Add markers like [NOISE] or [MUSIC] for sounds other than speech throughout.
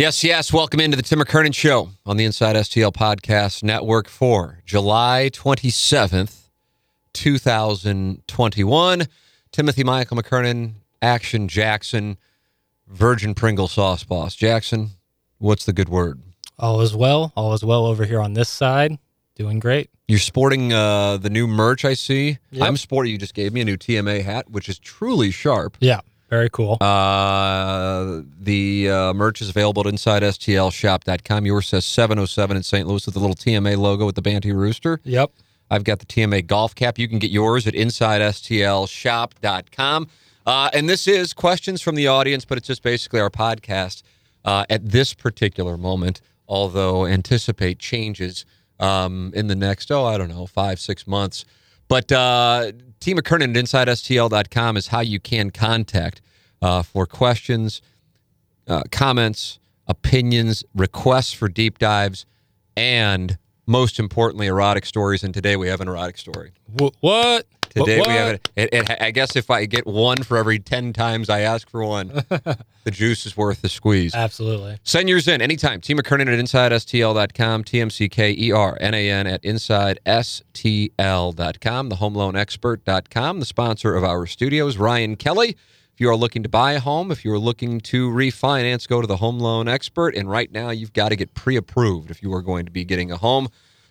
Yes, yes. Welcome into the Tim McKernan Show on the Inside STL Podcast Network for July 27th, 2021. Timothy Michael McKernan, Action Jackson, Virgin Pringle Sauce Boss. Jackson, what's the good word? All is well. All is well over here on this side. Doing great. You're sporting uh, the new merch, I see. Yep. I'm sporting. You just gave me a new TMA hat, which is truly sharp. Yeah, very cool. Uh, the uh, merch is available at InsideSTLShop.com. Yours says 707 in St. Louis with the little TMA logo with the Banty Rooster. yep. I've got the TMA golf cap. You can get yours at InsideSTLShop.com. Uh, and this is questions from the audience, but it's just basically our podcast uh, at this particular moment, although anticipate changes um, in the next, oh, I don't know, five, six months. But uh, T. McKernan at InsideSTL.com is how you can contact uh, for questions, uh, comments, opinions, requests for deep dives, and most importantly, erotic stories. And today we have an erotic story. Wh- what? Today What- we have it, it, it. I guess if I get one for every 10 times I ask for one, [LAUGHS] the juice is worth the squeeze. Absolutely. Send yours in anytime. T. McKernan at InsideSTL.com, T-M-C-K-E-R-N-A-N at InsideSTL.com, thehomeloanexpert.com, the sponsor of our studios, Ryan Kelly. If you are looking to buy a home, if you are looking to refinance, go to the Home Loan Expert. And right now, you've got to get pre-approved if you are going to be getting a home.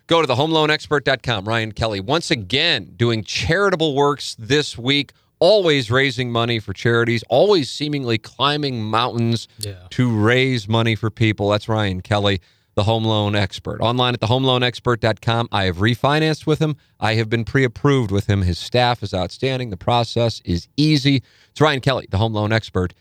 Go to thehomeloanexpert.com. Ryan Kelly, once again, doing charitable works this week, always raising money for charities, always seemingly climbing mountains Yeah. to raise money for people. That's Ryan Kelly, the home loan expert. Online at thehomeloanexpert.com. I have refinanced with him. I have been pre approved with him. His staff is outstanding. The process is easy. It's Ryan Kelly, the home loan expert.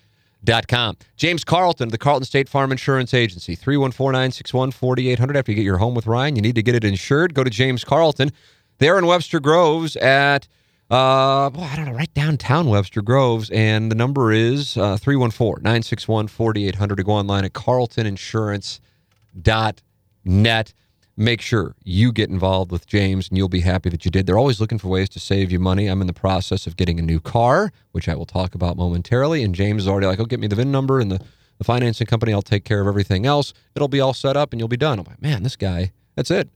Dot com. James Carlton, the Carlton State Farm Insurance Agency, 314 961 4800. After you get your home with Ryan, you need to get it insured. Go to James Carlton. They're in Webster Groves at, uh, well, I don't know, right downtown Webster Groves. And the number is uh, 314 961 4800 to go online at carltoninsurance.net. Make sure you get involved with James and you'll be happy that you did. They're always looking for ways to save you money. I'm in the process of getting a new car, which I will talk about momentarily. And James is already like, oh, get me the VIN number and the, the financing company. I'll take care of everything else. It'll be all set up and you'll be done. I'm like, man, this guy, that's it.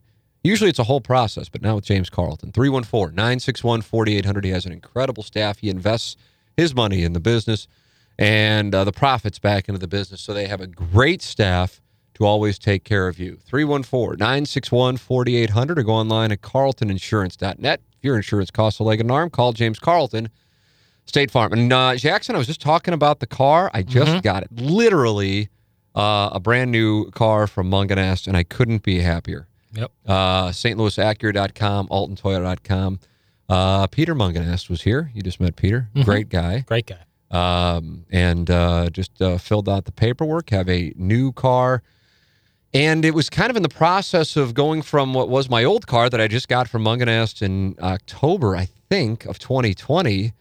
Usually it's a whole process, but now with James Carlton, 314 961 4800. He has an incredible staff. He invests his money in the business and uh, the profits back into the business. So they have a great staff to always take care of you. 314 961 4800 or go online at carltoninsurance.net. If your insurance costs a leg and an arm, call James Carlton, State Farm. And uh, Jackson, I was just talking about the car. I just got it. Literally uh, a brand new car from Mungenast, and I couldn't be happier. Yep. Uh, StLouisAcura.com, AltonToyota.com. Uh, Peter Mungenast was here. You just met Peter. Great guy Great guy. um, and uh, just uh, filled out the paperwork, have a new car. And it was kind of in the process of going from what was my old car that I just got from Mungenast in October, I think, of 2020.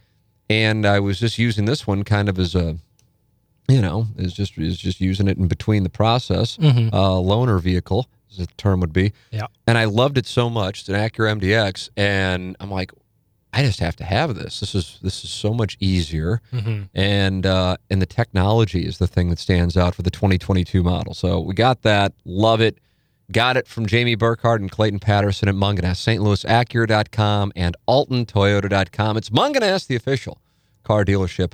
And I was just using this one kind of as a, you know, is just is just using it in between the process, Mhm. uh, loaner vehicle, as the term would be. Yeah. And I loved it so much. It's an Acura MDX, and I'm like, I just have to have this. This is this is so much easier hmm and uh, and the technology is the thing that stands out for the 2022 model. So we got that, love it, got it from Jamie Burkhardt and Clayton Patterson at Mungenast, St. Louis Acura.com and AltonToyota.com. It's Mungenast, the official car dealership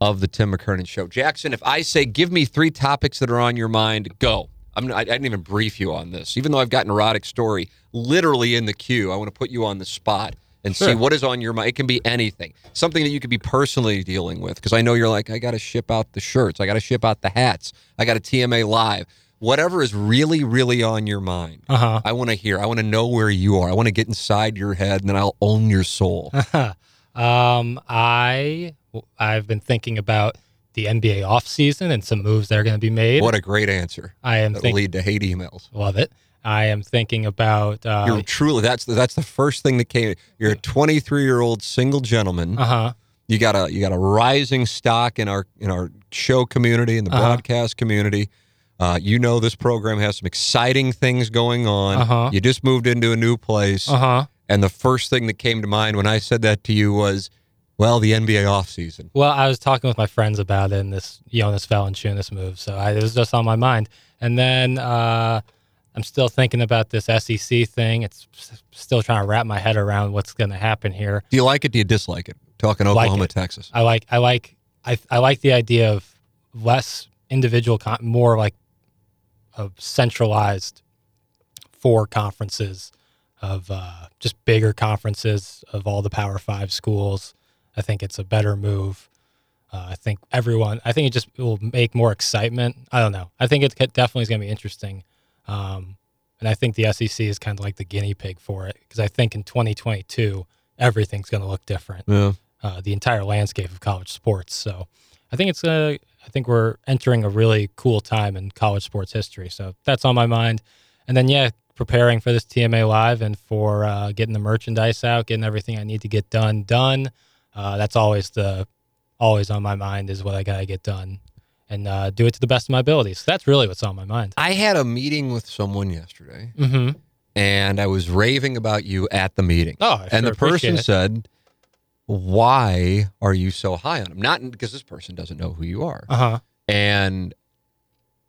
of the Tim McKernan Show. Jackson, if I say give me three topics that are on your mind, go. I'm, I, I didn't even brief you on this, even though I've got an erotic story literally in the queue. I want to put you on the spot and see what is on your mind. It can be anything, something that you could be personally dealing with. Because I know you're like, I got to ship out the shirts, I got to ship out the hats, I got a TMA live. Whatever is really, really on your mind, Uh huh. I want to hear. I want to know where you are. I want to get inside your head, and then I'll own your soul. [LAUGHS] um, I I've been thinking about the NBA offseason and some moves that are going to be made. What a great answer. I am That'll thinking, lead to hate emails. love it. I am thinking about, You're uh truly that's the, that's the first thing that came. You're a 23 year old single gentleman. Uh huh. You got a you got a rising stock in our in our show community in the Uh-huh. broadcast community. Uh, you know this program has some exciting things going on. Uh-huh. You just moved into a new place, Uh huh. and the first thing that came to mind when I said that to you was, "Well, the NBA offseason. Well, I was talking with my friends about it and this Jonas Valanciunas move, so I, it was just on my mind. And then uh, I'm still thinking about this SEC thing. It's still trying to wrap my head around what's going to happen here. Do you like it? Do you dislike it? Talking Like Oklahoma, it. Texas. I like, I like, I, I like the idea of less individual, con- more like of centralized four conferences of uh, just bigger conferences of all the Power Five schools. I think it's a better move. Uh, I think everyone. I think it just will make more excitement. I don't know. I think it definitely is going to be interesting, um, and I think the SEC is kind of like the guinea pig for it because I think in 2022 everything's going to look different Yeah. uh, the entire landscape of college sports. So I think it's uh, I think we're entering a really cool time in college sports history. So that's on my mind. And then yeah, preparing for this TMA live and for uh, getting the merchandise out, getting everything I need to get done done. Uh, that's always the always on my mind is what I gotta get done and uh, do it to the best of my abilities. So that's really what's on my mind. I had a meeting with someone yesterday, Mm-hmm. and I was raving about you at the meeting. Oh, I and sure the person said, "Why are you so high on him?" Not because this person doesn't know who you are. Uh huh. And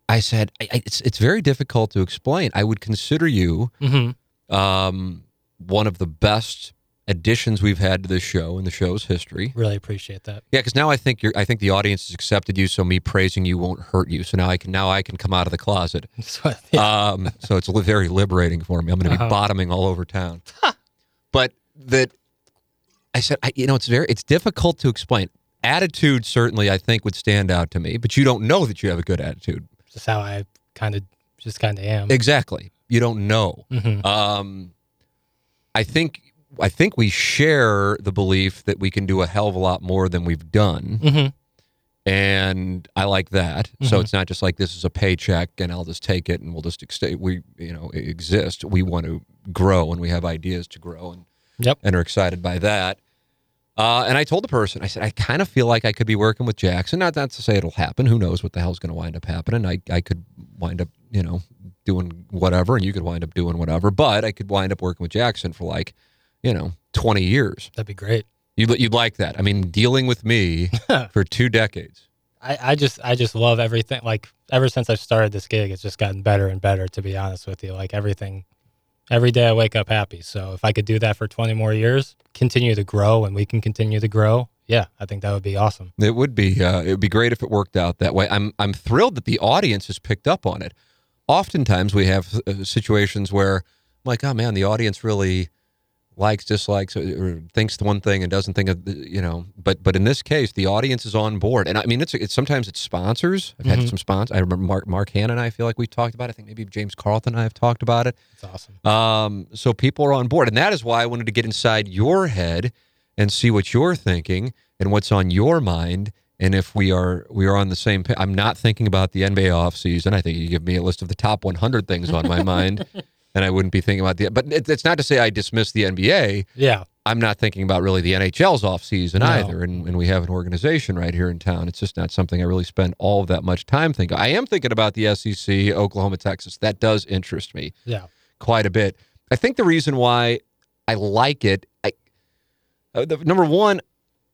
I said, I, I, "It's it's very difficult to explain. I would consider you Mm-hmm. um, one of the best additions we've had to this show in the show's history. Really appreciate that. Yeah, because now I think you're. I think the audience has accepted you, so me praising you won't hurt you. So now I can now I can come out of the closet. [LAUGHS] So, yeah. Um, so it's very liberating for me. I'm going to be Uh-huh. bottoming all over town. [LAUGHS] but that I said, I, you know, it's very it's difficult to explain. Attitude certainly, I think, would stand out to me, but you don't know that you have a good attitude. just how I kind of just kind of am. Exactly, you don't know. hmm Um, I think I think we share the belief that we can do a hell of a lot more than we've done, hmm and I like that. So Mhm. it's not just like this is a paycheck and I'll just take it and we'll just stay. We you know exist. We want to grow and we have ideas to grow and Yep. and are excited by that. Uh, and I told the person, I said, I kind of feel like I could be working with Jackson. Not not to say it'll happen. Who knows what the hell's going to wind up happening? I I could wind up you know doing whatever, and you could wind up doing whatever. But I could wind up working with Jackson for like you know twenty years. That'd be great. You'd you'd like that? I mean, dealing with me [LAUGHS] for two decades. I, I just I just love everything. Like ever since I've started this gig, it's just gotten better and better. To be honest with you, like everything, every day I wake up happy. So if I could do that for twenty more years, continue to grow, and we can continue to grow, yeah, I think that would be awesome. It would be uh, it would be great if it worked out that way. I'm I'm thrilled that the audience has picked up on it. Oftentimes we have uh, situations where I'm like, oh man, the audience really likes, dislikes, or- thinks the one thing and doesn't think of the, you know. But but in this case, the audience is on board, and I mean, it's it's sometimes it's sponsors. I've had Mhm. some sponsors. I remember Mark Mark Hanna and I feel like we talked about. it. I think maybe James Carlton and I have talked about it. It's awesome. Um, so people are on board, and that is why I wanted to get inside your head and see what you're thinking and what's on your mind, and if we are we are on the same. I'm not thinking about the NBA offseason. I think you give me a list of the top 100 things on my [LAUGHS] mind, and I wouldn't be thinking about the. But it, it's not to say I dismiss the NBA. Yeah, I'm not thinking about really the NHL's offseason No. either, and, and we have an organization right here in town. It's just not something I really spend all of that much time thinking. I am thinking about the SEC, Oklahoma, Texas. That does interest me yeah, quite a bit. I think the reason why I like it, I, uh, the, number one,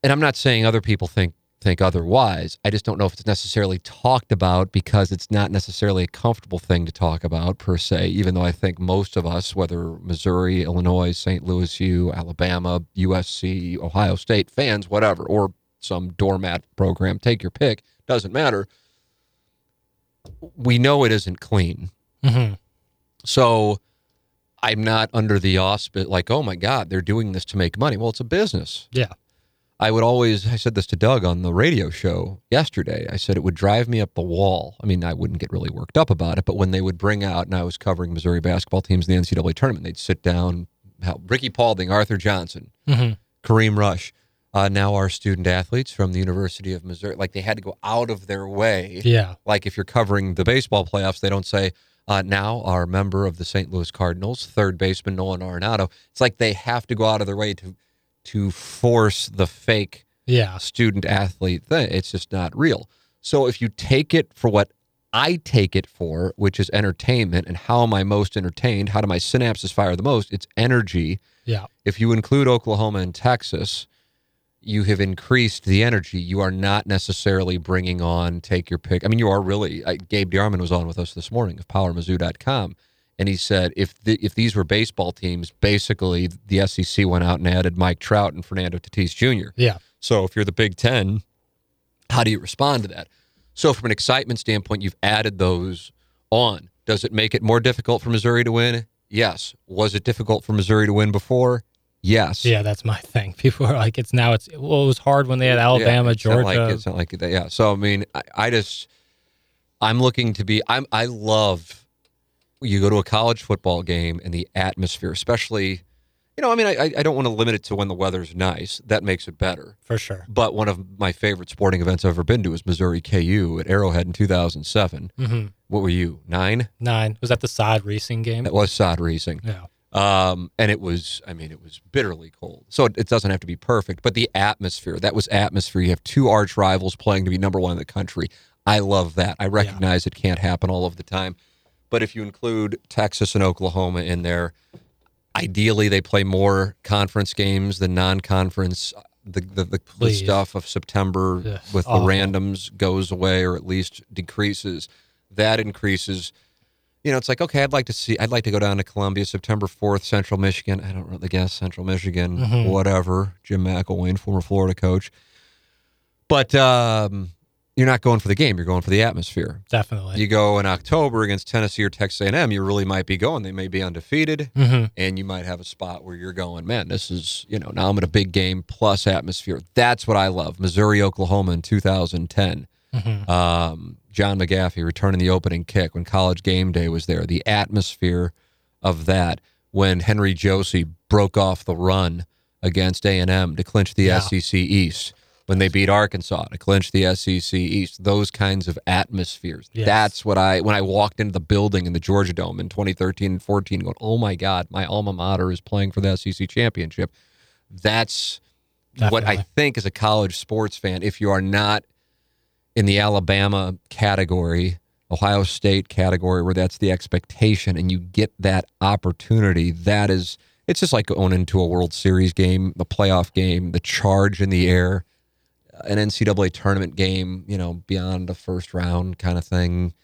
and I'm not saying other people think think otherwise. I just don't know if it's necessarily talked about because it's not necessarily a comfortable thing to talk about per se. Even though I think most of us, whether Missouri, Illinois, St. Louis U, Alabama, USC, Ohio State fans, whatever, or some doormat program, take your pick, doesn't matter. We know it isn't clean. hmm So I'm not under the auspice like, oh my God, they're doing this to make money. Well, it's a business. yeah, I would always, I said this to Doug on the radio show yesterday. I said it would drive me up the wall. I mean, I wouldn't get really worked up about it, but when they would bring out, and I was covering Missouri basketball teams in the NCAA tournament, they'd sit down, how, Ricky Paulding, Arthur Johnson, hmm Kareem Rush. uh, now our student athletes from the University of Missouri. Like they had to go out of their way. Yeah. Like if you're covering the baseball playoffs, they don't say, uh, now our member of the St. Louis Cardinals, third baseman Nolan Arenado. It's like they have to go out of their way to to force the fake Yeah. student athlete thing. It's just not real. So if you take it for what I take it for, which is entertainment, and how am I most entertained? How do my synapses fire the most? It's energy. Yeah. If you include Oklahoma and Texas, you have increased the energy. You are not necessarily bringing on take your pick. I mean, you are really. I, Gabe DeArmond was on with us this morning of PowerMizzou.com, and he said if the, if these were baseball teams, basically the SEC went out and added Mike Trout and Fernando Tatis Jr. Yeah. So if you're the Big Ten, how do you respond to that? So from an excitement standpoint, you've added those on. Does it make it more difficult for Missouri to win? Yes. Was it difficult for Missouri to win before? Yes. Yeah, that's my thing. [LAUGHS] People are like, it's now. It's well, it was hard when they had Alabama, Yeah, it's not Georgia. like, it's not like that. Yeah. So I mean, I, I just I'm looking to be. I'm. I love you go to a college football game and the atmosphere, especially. You know, I mean, I, I don't want to limit it to when the weather's nice. That makes it better. for sure. But one of my favorite sporting events I've ever been to was Missouri KU at Arrowhead in 2007. hmm What were you, nine? Nine was that the side racing game? That was sod racing. Yeah. Um, and it was, I mean, it was bitterly cold. So it, it doesn't have to be perfect, but the atmosphere, that was atmosphere. You have two arch rivals playing to be number one in the country. I love that. I recognize it can't happen all of the time. But if you include Texas and Oklahoma in there, ideally they play more conference games than non-conference. The the, the, the stuff of September Ugh, with the randoms goes away or at least decreases. That increases. You know, it's like okay, I'd like to see. I'd like to go down to Columbia, September fourth, Central Michigan. I don't really guess Central Michigan, Mhm. whatever. Jim McElwain, former Florida coach. But um, you're not going for the game. You're going for the atmosphere. Definitely. You go in October against Tennessee or Texas A&M, you really might be going. They may be undefeated, hmm and you might have a spot where you're going, man, this is, you know, now I'm at a big game plus atmosphere. That's what I love. Missouri, Oklahoma in 2010. hmm Um, Gahn McGaffie returning the opening kick when college game day was there. The atmosphere of that when Henry Josey broke off the run against A&M to clinch the Yeah. SEC East. When they beat Arkansas to clinch the SEC East, those kinds of atmospheres. Yes. That's what I when I walked into the building in the Georgia Dome in 2013 and 14, going, "Oh my God, my alma mater is playing for the SEC championship." That's what I think as a college sports fan, if you are not in the Alabama category, Ohio State category, where that's the expectation, and you get that opportunity, that is, it's just like going into a World Series game, the playoff game, the charge in the air, an NCAA tournament game, you know, beyond the first round kind of thing.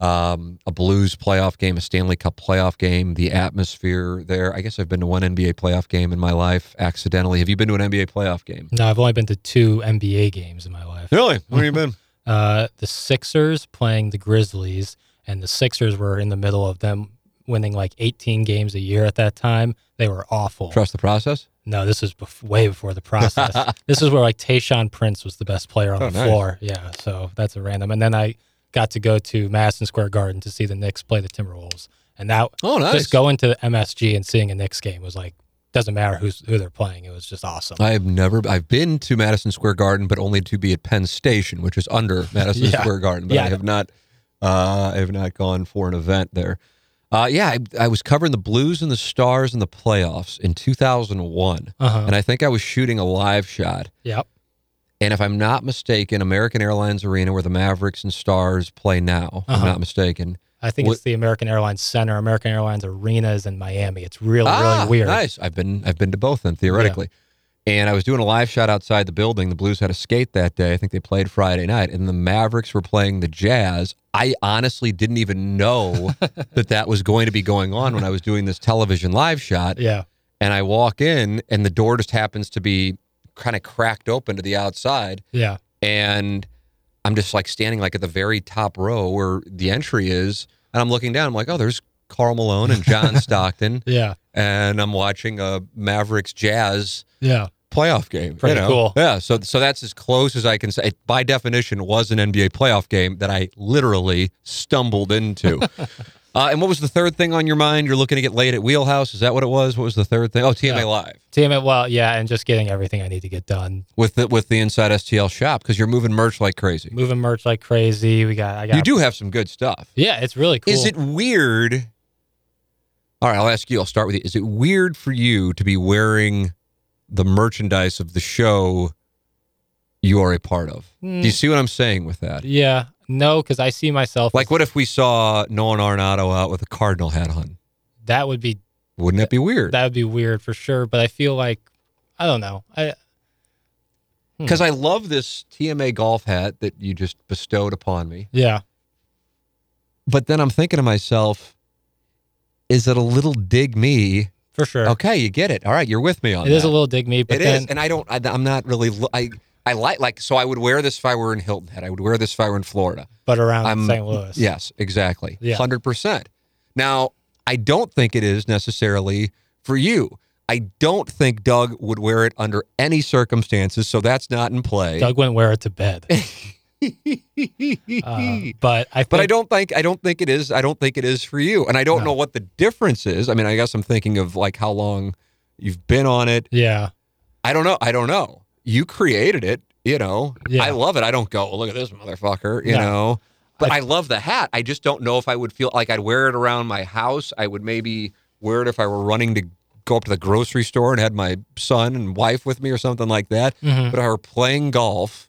Um, a Blues playoff game, a Stanley Cup playoff game, the atmosphere there. I guess I've been to one NBA playoff game in my life accidentally. Have you been to an NBA playoff game? No, I've only been to two NBA games in my life. Really? Where have you [LAUGHS] been? Uh, the Sixers playing the Grizzlies, and the Sixers were in the middle of them winning like 18 games a year at that time. They were awful. Trust the process? No, this was bef- way before the process. [LAUGHS] this is where like Tayshaun Prince was the best player on Oh, the nice. floor. Yeah, so that's a random. And then I got to go to Madison Square Garden to see the Knicks play the Timberwolves, and that Oh, nice. just going to MSG and seeing a Knicks game was like doesn't matter who's who they're playing. It was just awesome. I have never. I've been to Madison Square Garden, but only to be at Penn Station, which is under Madison [LAUGHS] Yeah. Square Garden. But Yeah. I have not. Uh, I have not gone for an event there. Uh, yeah, I, I was covering the Blues and the Stars in the playoffs in 2001, Uh-huh. and I think I was shooting a live shot. Yep. And if I'm not mistaken, American Airlines Arena, where the Mavericks and Stars play now, if I'm Uh-huh. not mistaken. I think What- it's the American Airlines Center. American Airlines Arena is in Miami. It's really ah, really weird. Nice. I've been I've been to both of them theoretically. And I was doing a live shot outside the building. The Blues had a skate that day. I think they played Friday night, and the Mavericks were playing the Jazz. I honestly didn't even know [LAUGHS] that that was going to be going on when I was doing this television live shot. Yeah. And I walk in, and the door just happens to be kind of cracked open to the outside, Yeah. and I'm just like standing like at the very top row where the entry is, and I'm looking down. I'm like, oh, there's Karl Malone and John [LAUGHS] Stockton Yeah. and I'm watching a Mavericks Jazz Yeah. Playoff game. Pretty you know? cool. Yeah, so so that's as close as I can say. It, by definition, was an NBA playoff game that I literally stumbled into. [LAUGHS] Uh, and what was the third thing on your mind? You're looking to get laid at Wheelhouse. Is that what it was? What was the third thing? Oh, TMA Yeah. Live it well, yeah, and just getting everything I need to get done. with the with the Inside STL shop because you're moving merch like crazy. Moving merch like crazy. We got I got You do have some good stuff. Yeah, it's really cool. Is it weird? All right, I'll ask you. I'll start with you. Is it weird for you to be wearing the merchandise of the show you are a part of? Do you hmm. see what I'm saying with that? Yeah. No, because I see myself Like, as- what if we saw Nolan Arenado out with a cardinal hat on? that would be Wouldn't that be weird? that would be weird for sure. But I feel like I don't know. I hmm. Because I love this TMA golf hat that you just bestowed upon me. yeah. But then I'm thinking to myself, is it a little dig me? For sure. Okay, you get it. All right, you're with me on It that. is a little dig me, but It then is, and I don't. I, I'm not really. I I like like so. I would wear this if I were in Hilton Head. I would wear this if I were in Florida. but around I'm St. Louis. Yes, exactly. Yeah. Hundred percent. Now, I don't think it is necessarily for you. I don't think Doug would wear it under any circumstances, so that's not in play. Doug wouldn't wear it to bed. [LAUGHS] Uh, [LAUGHS] but I think, but I don't think I don't think it is. I don't think it is for you, and I don't No. know what the difference is. I mean, I guess I'm thinking of like how long you've been on it. Yeah. I don't know. I don't know. You created it, you know. Yeah. I love it. I don't go, look at this motherfucker, you No. know. But I, I- love the hat. I just don't know if I would feel like I'd wear it around my house. I would maybe wear it if I were running to go up to the grocery store and had my son and wife with me or something like that. Mhm. But if I were playing golf,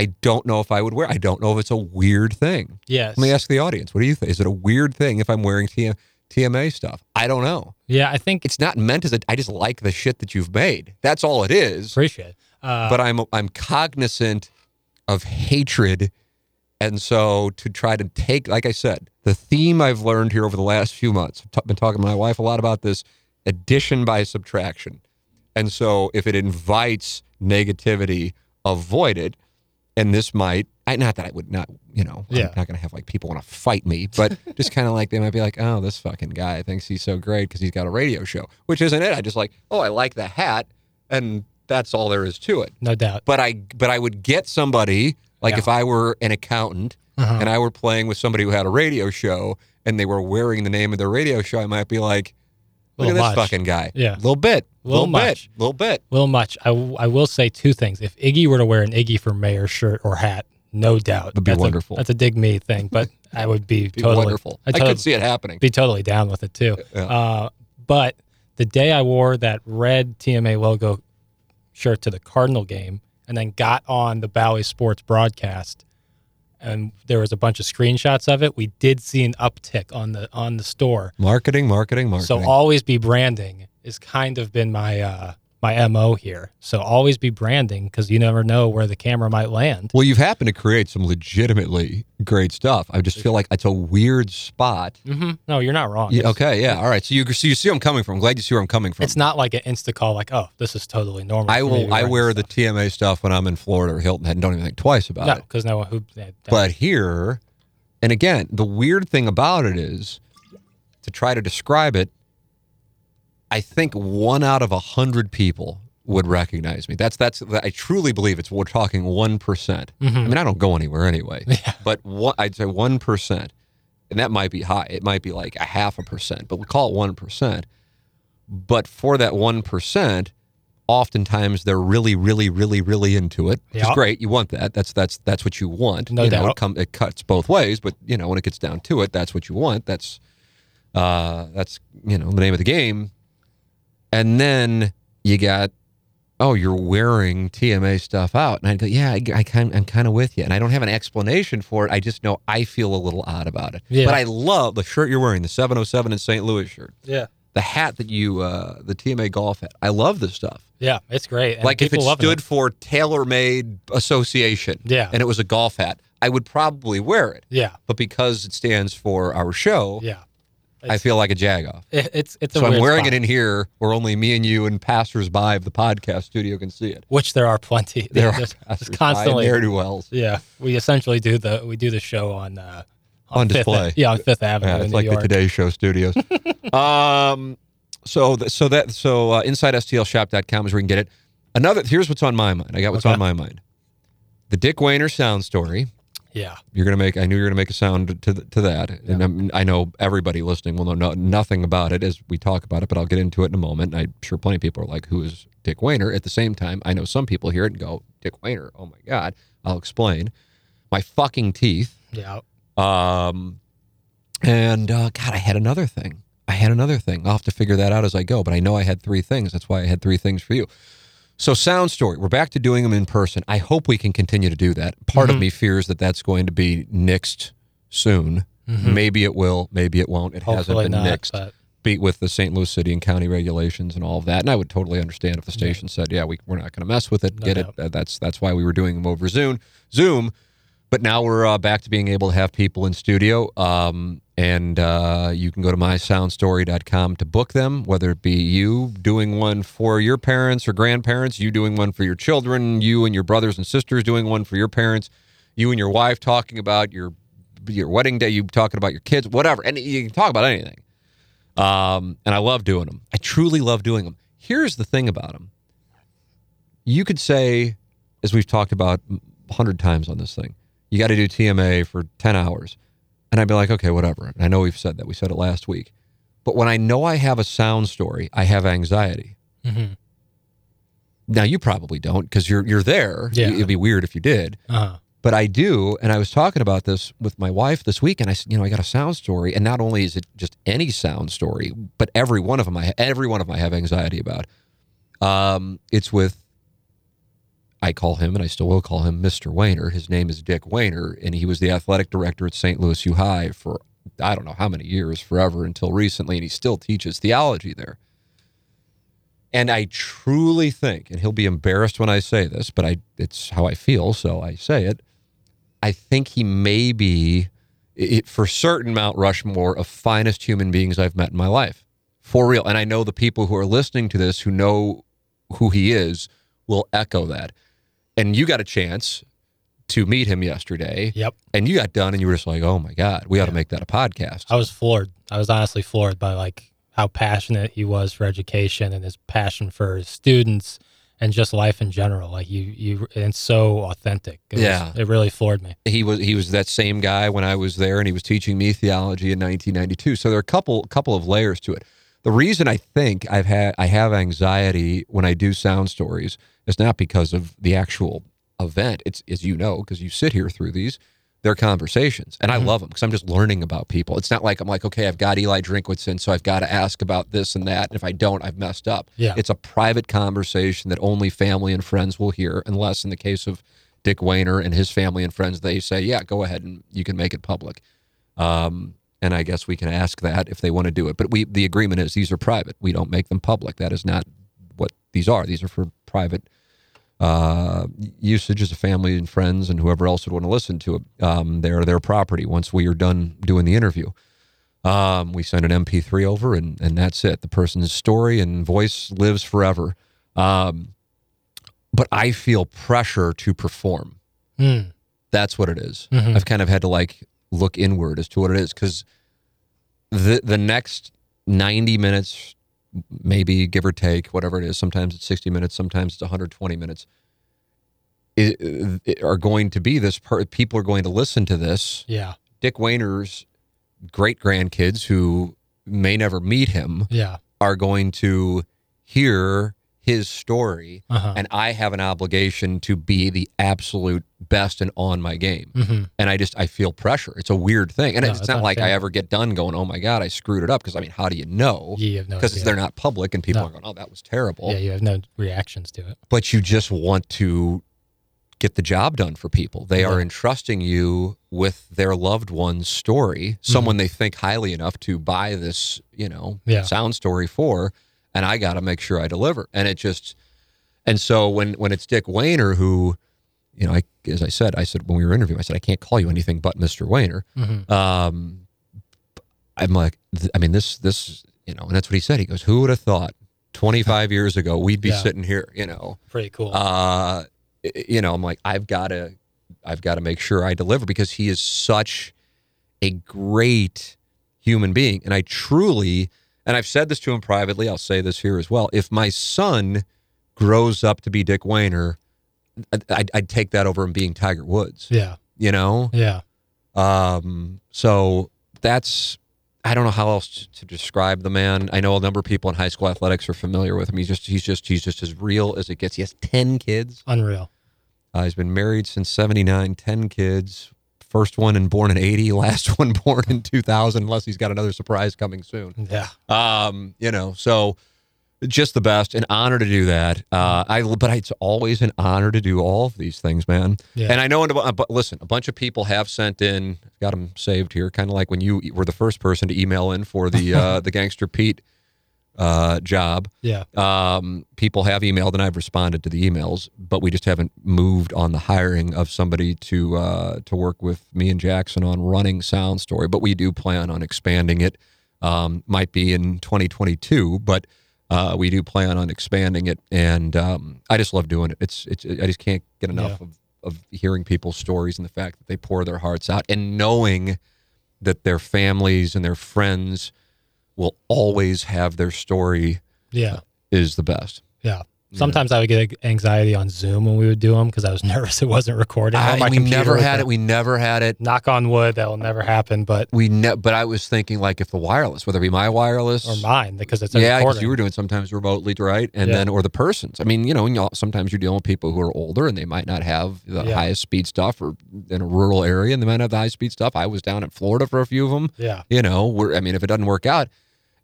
I don't know if I would wear. I don't know if it's a weird thing. Yes. Let me ask the audience. What do you think? Is it a weird thing if I'm wearing TM, TMA stuff? I don't know. Yeah, I think It's not meant as a. I just like the shit that you've made. That's all it is appreciate. it. Uh, but I'm I'm cognizant of hatred, and so to try to take, like I said, the theme I've learned here over the last few months. I've t- been talking to my wife a lot about this addition by subtraction, and so if it invites negativity, avoid it. And this might, I, not that I would not, you know, Yeah. I'm not going to have like people want to fight me, but [LAUGHS] just kind of like they might be like, oh, this fucking guy thinks he's so great because he's got a radio show, which isn't it. I just like, oh, I like the hat, and that's all there is to it no doubt. but I but I would get somebody like Yeah. if I were an accountant Uh-huh. and I were playing with somebody who had a radio show and they were wearing the name of their radio show, I might be like, look at Little this much. fucking guy. Yeah. little bit, Little little, bit, much. little bit. Little much. I, w- I will say two things. If Iggy were to wear an Iggy for mayor shirt or hat, no doubt, Would be that's a- wonderful. that's a dig me thing, but [LAUGHS] I would be, Be totally wonderful. I, I could see it happening. be totally down with it too. Yeah. Uh, but the day I wore that red TMA logo shirt to the Cardinal game, and then got on the Bally Sports broadcast, and there was a bunch of screenshots of it. We did see an uptick on the on the store. marketing, marketing, marketing. So always be branding is kind of been my uh, my mo here. So always be branding because you never know where the camera might land. well, you've happened to create some legitimately great stuff. I just feel like it's a weird spot. hmm No, you're not wrong. Yeah, okay, yeah, all right. So you so you see where I'm coming from. I'm glad you see where I'm coming from. It's not like an insta call. Like, oh, this is totally normal. I for me to will. I wear the. TMA stuff when I'm in Florida or Hilton Head and don't even think twice about no, it. because no one who. But here, and again, the weird thing about it is to try to describe it, I think one out of a hundred people would recognize me. That's that's I truly believe it's we're talking one I mean, I don't go anywhere anyway. Yeah. But one, I'd say one percent. And that might be high. It might be like a half a percent, but we call it one percent. But for that one percent, oftentimes they're really, really, really, really into it. Which is Yeah. great. You want that. That's that's that's what you want. No you know, doubt. it come it cuts both ways, but you know, when it gets down to it, that's what you want. That's uh that's you know the name of the game. And then you got oh, you're wearing TMA stuff out. And I go, yeah, I, I kind, I'm kind of with you. And I don't have an explanation for it. I just know I feel a little odd about it. Yeah. But I love the shirt you're wearing, the 707 in St. Louis shirt, yeah, the hat that you, uh, the TMA golf hat. I love this stuff. yeah, it's great. And like if it stood for Tailor Made Association Yeah. and it was a golf hat, I would probably wear it. Yeah, But because it stands for our show, yeah. I feel like a jagoff. It, it's it's So I'm wearing spot, it in here where only me and you and passersby of the podcast studio can see it. which there are plenty. [LAUGHS] There are constantly. and ne'er-do-wells. Yeah, we essentially do the we do the show on uh, On Fifth display. Yeah, on Fifth Avenue Yeah, it's like York. the Today Show studios. [LAUGHS] um, so th- so that so uh, InsideSTLShop.com is where you can get it. Another here's what's on my mind. I got what's Okay. on my mind. The Dick Wehner sound story. Yeah. You're gonna make. I knew you were gonna make a sound to to that, and I'm, I know everybody listening will know no, nothing about it as we talk about it. But I'll get into it in a moment. And I'm sure plenty of people are like, "Who is Dick Wehner?" At the same time, I know some people hear it and go, "Dick Wehner? Oh my god!" I'll explain. My fucking teeth. Yeah. Um, and uh, God, I had another thing. I had another thing. I'll have to figure that out as I go. But I know I had three things. That's why I had three things for you. So, sound story. We're back to doing them in person. I hope we can continue to do that. Part of mm-hmm. me fears that that's going to be nixed soon. Mm-hmm. Maybe it will. Maybe it won't. It Hopefully hasn't been not. nixed. But Beat with the St. Louis City and county regulations and all of that. And I would totally understand if the station said, "Yeah, we, we're not going to mess with it. No Get doubt. it? That's that's why we were doing them over Zoom. Zoom. But now we're uh, back to being able to have people in studio. Um, and uh, you can go to mysoundstory.com to book them, whether it be you doing one for your parents or grandparents, you doing one for your children, you and your brothers and sisters doing one for your parents, you and your wife talking about your your wedding day, you talking about your kids, whatever. And you can talk about anything. Um, and I love doing them. I truly love doing them. Here's the thing about them. You could say, as we've talked about hundred times on this thing, you got to do TMA for 10 hours. And I'd be like, okay, whatever. And I know we've said that. We said it last week. But when I know I have a sound story, I have anxiety. Mhm. Now you probably don't because you're you're there. Yeah. It'd be weird if you did. uh But I do, and I was talking about this with my wife this week, and I said, you know, I got a sound story, and not only is it just any sound story, but every one of them, I every one of them, I have anxiety about. Um, it's with, I call him, and I still will call him Mr. Wehner. His name is Dick Wehner, and he was the athletic director at St. Louis U High for I don't know how many years, forever until recently, and he still teaches theology there. And I truly think, and he'll be embarrassed when I say this, but I it's how I feel, so I say it. I think he may be, it, for certain, Mount Rushmore of finest human beings I've met in my life. For real. And I know the people who are listening to this who know who he is will echo that. And you got a chance to meet him yesterday, Yep. and you got done, and you were just like, oh my God, we ought to make that a podcast. I was floored. I was honestly floored by like how passionate he was for education and his passion for his students and just life in general. Like you, you, and so authentic. It was- Yeah. it really floored me. he was he was that same guy when I was there, and he was teaching me theology in 1992. So there are a couple couple of layers to it. The reason I think I've had I have anxiety when I do sound stories is not because of the actual event. It's as you know because you sit here through these. They're conversations, and I love them because I'm just learning about people. It's not like I'm like, okay, I've got Eli Drinkwitz in, so I've got to ask about this and that. And if I don't, I've messed up. Yeah. It's a private conversation that only family and friends will hear, unless in the case of Dick Wehner and his family and friends, they say, yeah, go ahead and you can make it public. Um, and I guess we can ask that if they want to do it. But we, the agreement is these are private. We don't make them public. That is not what these are. These are for private uh, usage as a family and friends and whoever else would want to listen to it. Um, they're their property once we are done doing the interview. Um, we send an MP3 over and, and that's it. The person's story and voice lives forever. Um, but I feel pressure to perform. Mm. That's what it is. Mhm. I've kind of had to like look inward as to what it is because the the next 90 minutes, maybe give or take, whatever it is, sometimes it's 60 minutes, sometimes it's 120 minutes, i- i- are going to be this. Per- people are going to listen to this. Yeah. Dick Wehner's great grandkids who may never meet him Yeah. are going to hear his story Uh-huh. and I have an obligation to be the absolute best and on my game. hmm And I just I feel pressure. It's a weird thing, and No, it's it's not like I ever get done going, "Oh my god, I screwed it up." Because I mean, how do you know? Have no Because they're not public, and people No. are going, "Oh, that was terrible." Yeah, you have no reactions to it. But you just want to get the job done for people. They are entrusting you with their loved one's story, someone they think highly enough to buy this, you know, Yeah. sound story for, and I got to make sure I deliver. And it just, and so when when it's Dick Wehner who, you know, I as I said, I said when we were interviewing, I said I can't call you anything but Mister Wehner. hmm Um, I'm like, th- I mean, this this, you know, and that's what he said. He goes, "Who would have thought?" 25 years ago, we'd be Yeah. sitting here, you know, Pretty cool. uh, you know, I'm like, I've got to, I've got to make sure I deliver because he is such a great human being, and I truly, and I've said this to him privately. I'll say this here as well. If my son grows up to be Dick Wehner, I'd, I'd take that over him being Tiger Woods. yeah. you know? Yeah. Um, so that's I don't know how else to describe the man. I know a number of people in high school athletics are familiar with him. He's just he's just he's just as real as it gets. He has ten kids. Unreal. Uh, he's been married since 79, 10 kids. First one and born in 80, [LAUGHS] last one born in 2000, unless he's got another surprise coming soon. Yeah. Um, you know, so just the best. An honor to do that. Uh, I but it's always an honor to do all of these things, man. Yeah. And I know, uh, but listen, a bunch of people have sent in, got them saved here, kind of like when you were the first person to email in for the uh, [LAUGHS] the Gangster Pete uh, job. Yeah. Um, people have emailed and I've responded to the emails, but we just haven't moved on the hiring of somebody to uh, to work with me and Jackson on running Sound Story. But we do plan on expanding it. Um, might be in 2022, but uh, we do plan on expanding it, and um, I just love doing it. It's it's I just can't get enough Yeah. of of hearing people's stories and the fact that they pour their hearts out and knowing that their families and their friends will always have their story Yeah. is the best. Yeah. Sometimes I would get anxiety on Zoom when we would do them because I was [LAUGHS] nervous it wasn't recording. on I, we never had it. We never had it. knock on wood that will never happen, but We ne- but I was thinking like if the wireless, whether it be my wireless or mine because it's a yeah, because you were doing sometimes remotely, right? And Yeah. then or the persons. I mean, you know, you know, sometimes you're dealing with people who are older and they might not have the Yeah. highest speed stuff, or in a rural area and they might not have the high speed stuff. I was down in Florida for a few of them. yeah. You know, where I mean, if it doesn't work out,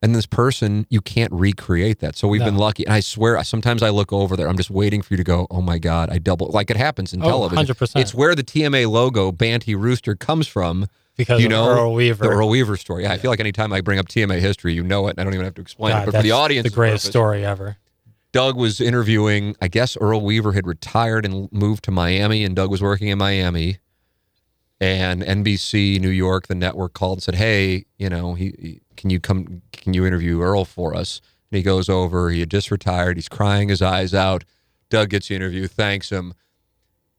and this person, you can't recreate that. So we've been lucky. And I swear, sometimes I look over there. I'm just waiting for you to go. Oh my God, I double like it happens in Oh, television. 100%. It's where the TMA logo Banty Rooster comes from. Because you of know Earl Weaver. The Earl Weaver story. Yeah, I feel like anytime I bring up TMA history, you know it. And I don't even have to explain God, it. But for the audience, the greatest story ever. Doug was interviewing. I guess Earl Weaver had retired and moved to Miami, and Doug was working in Miami. And NBC New York, the network, called and said, "Hey, you know, he, he- can you come? Can you interview Earl for us?" And he goes over. He had just retired. He's crying his eyes out. Doug gets the interview, thanks him.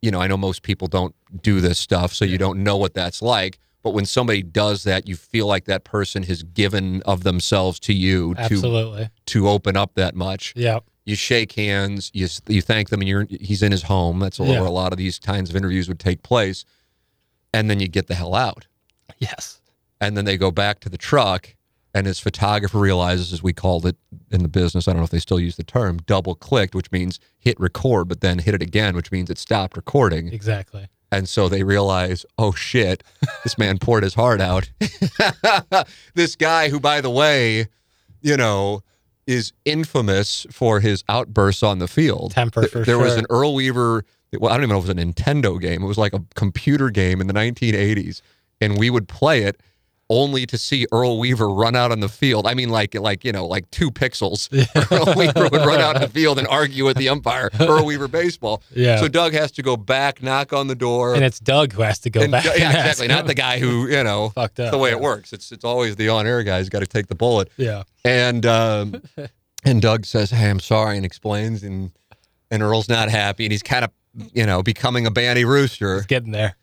You know, I know most people don't do this stuff, so you don't know what that's like. But when somebody does that, you feel like that person has given of themselves to you to Absolutely. to open up that much Yeah. you shake hands, you you thank them, and you're he's in his home. That's Yeah. where a lot of these kinds of interviews would take place, and then you get the hell out, Yes. and then they go back to the truck, and his photographer realizes, as we called it in the business, I don't know if they still use the term, double clicked, which means hit record, but then hit it again, which means it stopped recording, Exactly. and so they realize, oh shit, this man [LAUGHS] poured his heart out. [LAUGHS] this guy, who by the way, you know, is infamous for his outbursts on the field. Temper for there was sure. an Earl Weaver. Well, I don't even know if it was a Nintendo game. It was like a computer game in the 1980s, and we would play it only to see Earl Weaver run out on the field. I mean, like like you know, like two pixels. [LAUGHS] Earl Weaver would run out on the field and argue with the umpire. Earl Weaver baseball. Yeah. So Doug has to go back, knock on the door. And it's Doug who has to go and- back. yeah, exactly. Not the guy who you know. [LAUGHS] Fucked up, the way it works. It's it's always the on-air guy who's got to take the bullet. Yeah. And um, [LAUGHS] and Doug says, "Hey, I'm sorry," and explains, and and Earl's not happy, and he's kind of you know becoming a banty rooster, It's getting there.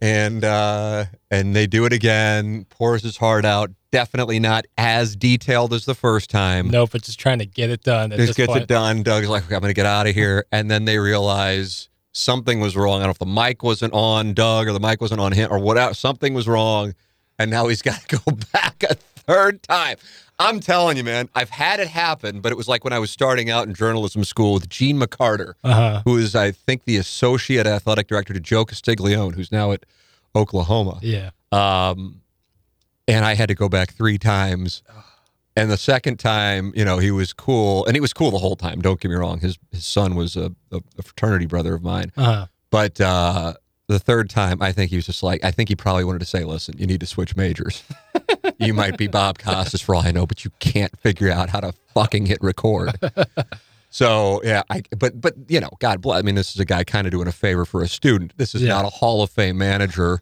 and uh, and they do it again. Pours his heart out. Definitely not as detailed as the first time. No, but just trying to get it done. Just gets point. it done. Doug's like, I'm going to get out of here. And then they realize something was wrong. I don't know if the mic wasn't on Doug or the mic wasn't on him or whatever. Something was wrong. And now he's got to [LAUGHS] go back a third time. I'm telling you, man, I've had it happen, but it was like when I was starting out in journalism school with Gene McCarter, Uh-huh. who is, I think, the associate athletic director to Joe Castiglione, who's now at Oklahoma. Yeah. Um, and I had to go back three times. And the second time, you know, he was cool, and he was cool the whole time. Don't get me wrong; his his son was a, a, fraternity brother of mine. Uh-huh. But uh, the third time, I think he was just like, I think he probably wanted to say, "Listen, you need to switch majors. [LAUGHS] you might be Bob Costas for all I know, but you can't figure out how to fucking hit record." [LAUGHS] So yeah, I but but you know, God bless. I mean, this is a guy kind of doing a favor for a student. This is Yeah. not a Hall of Fame manager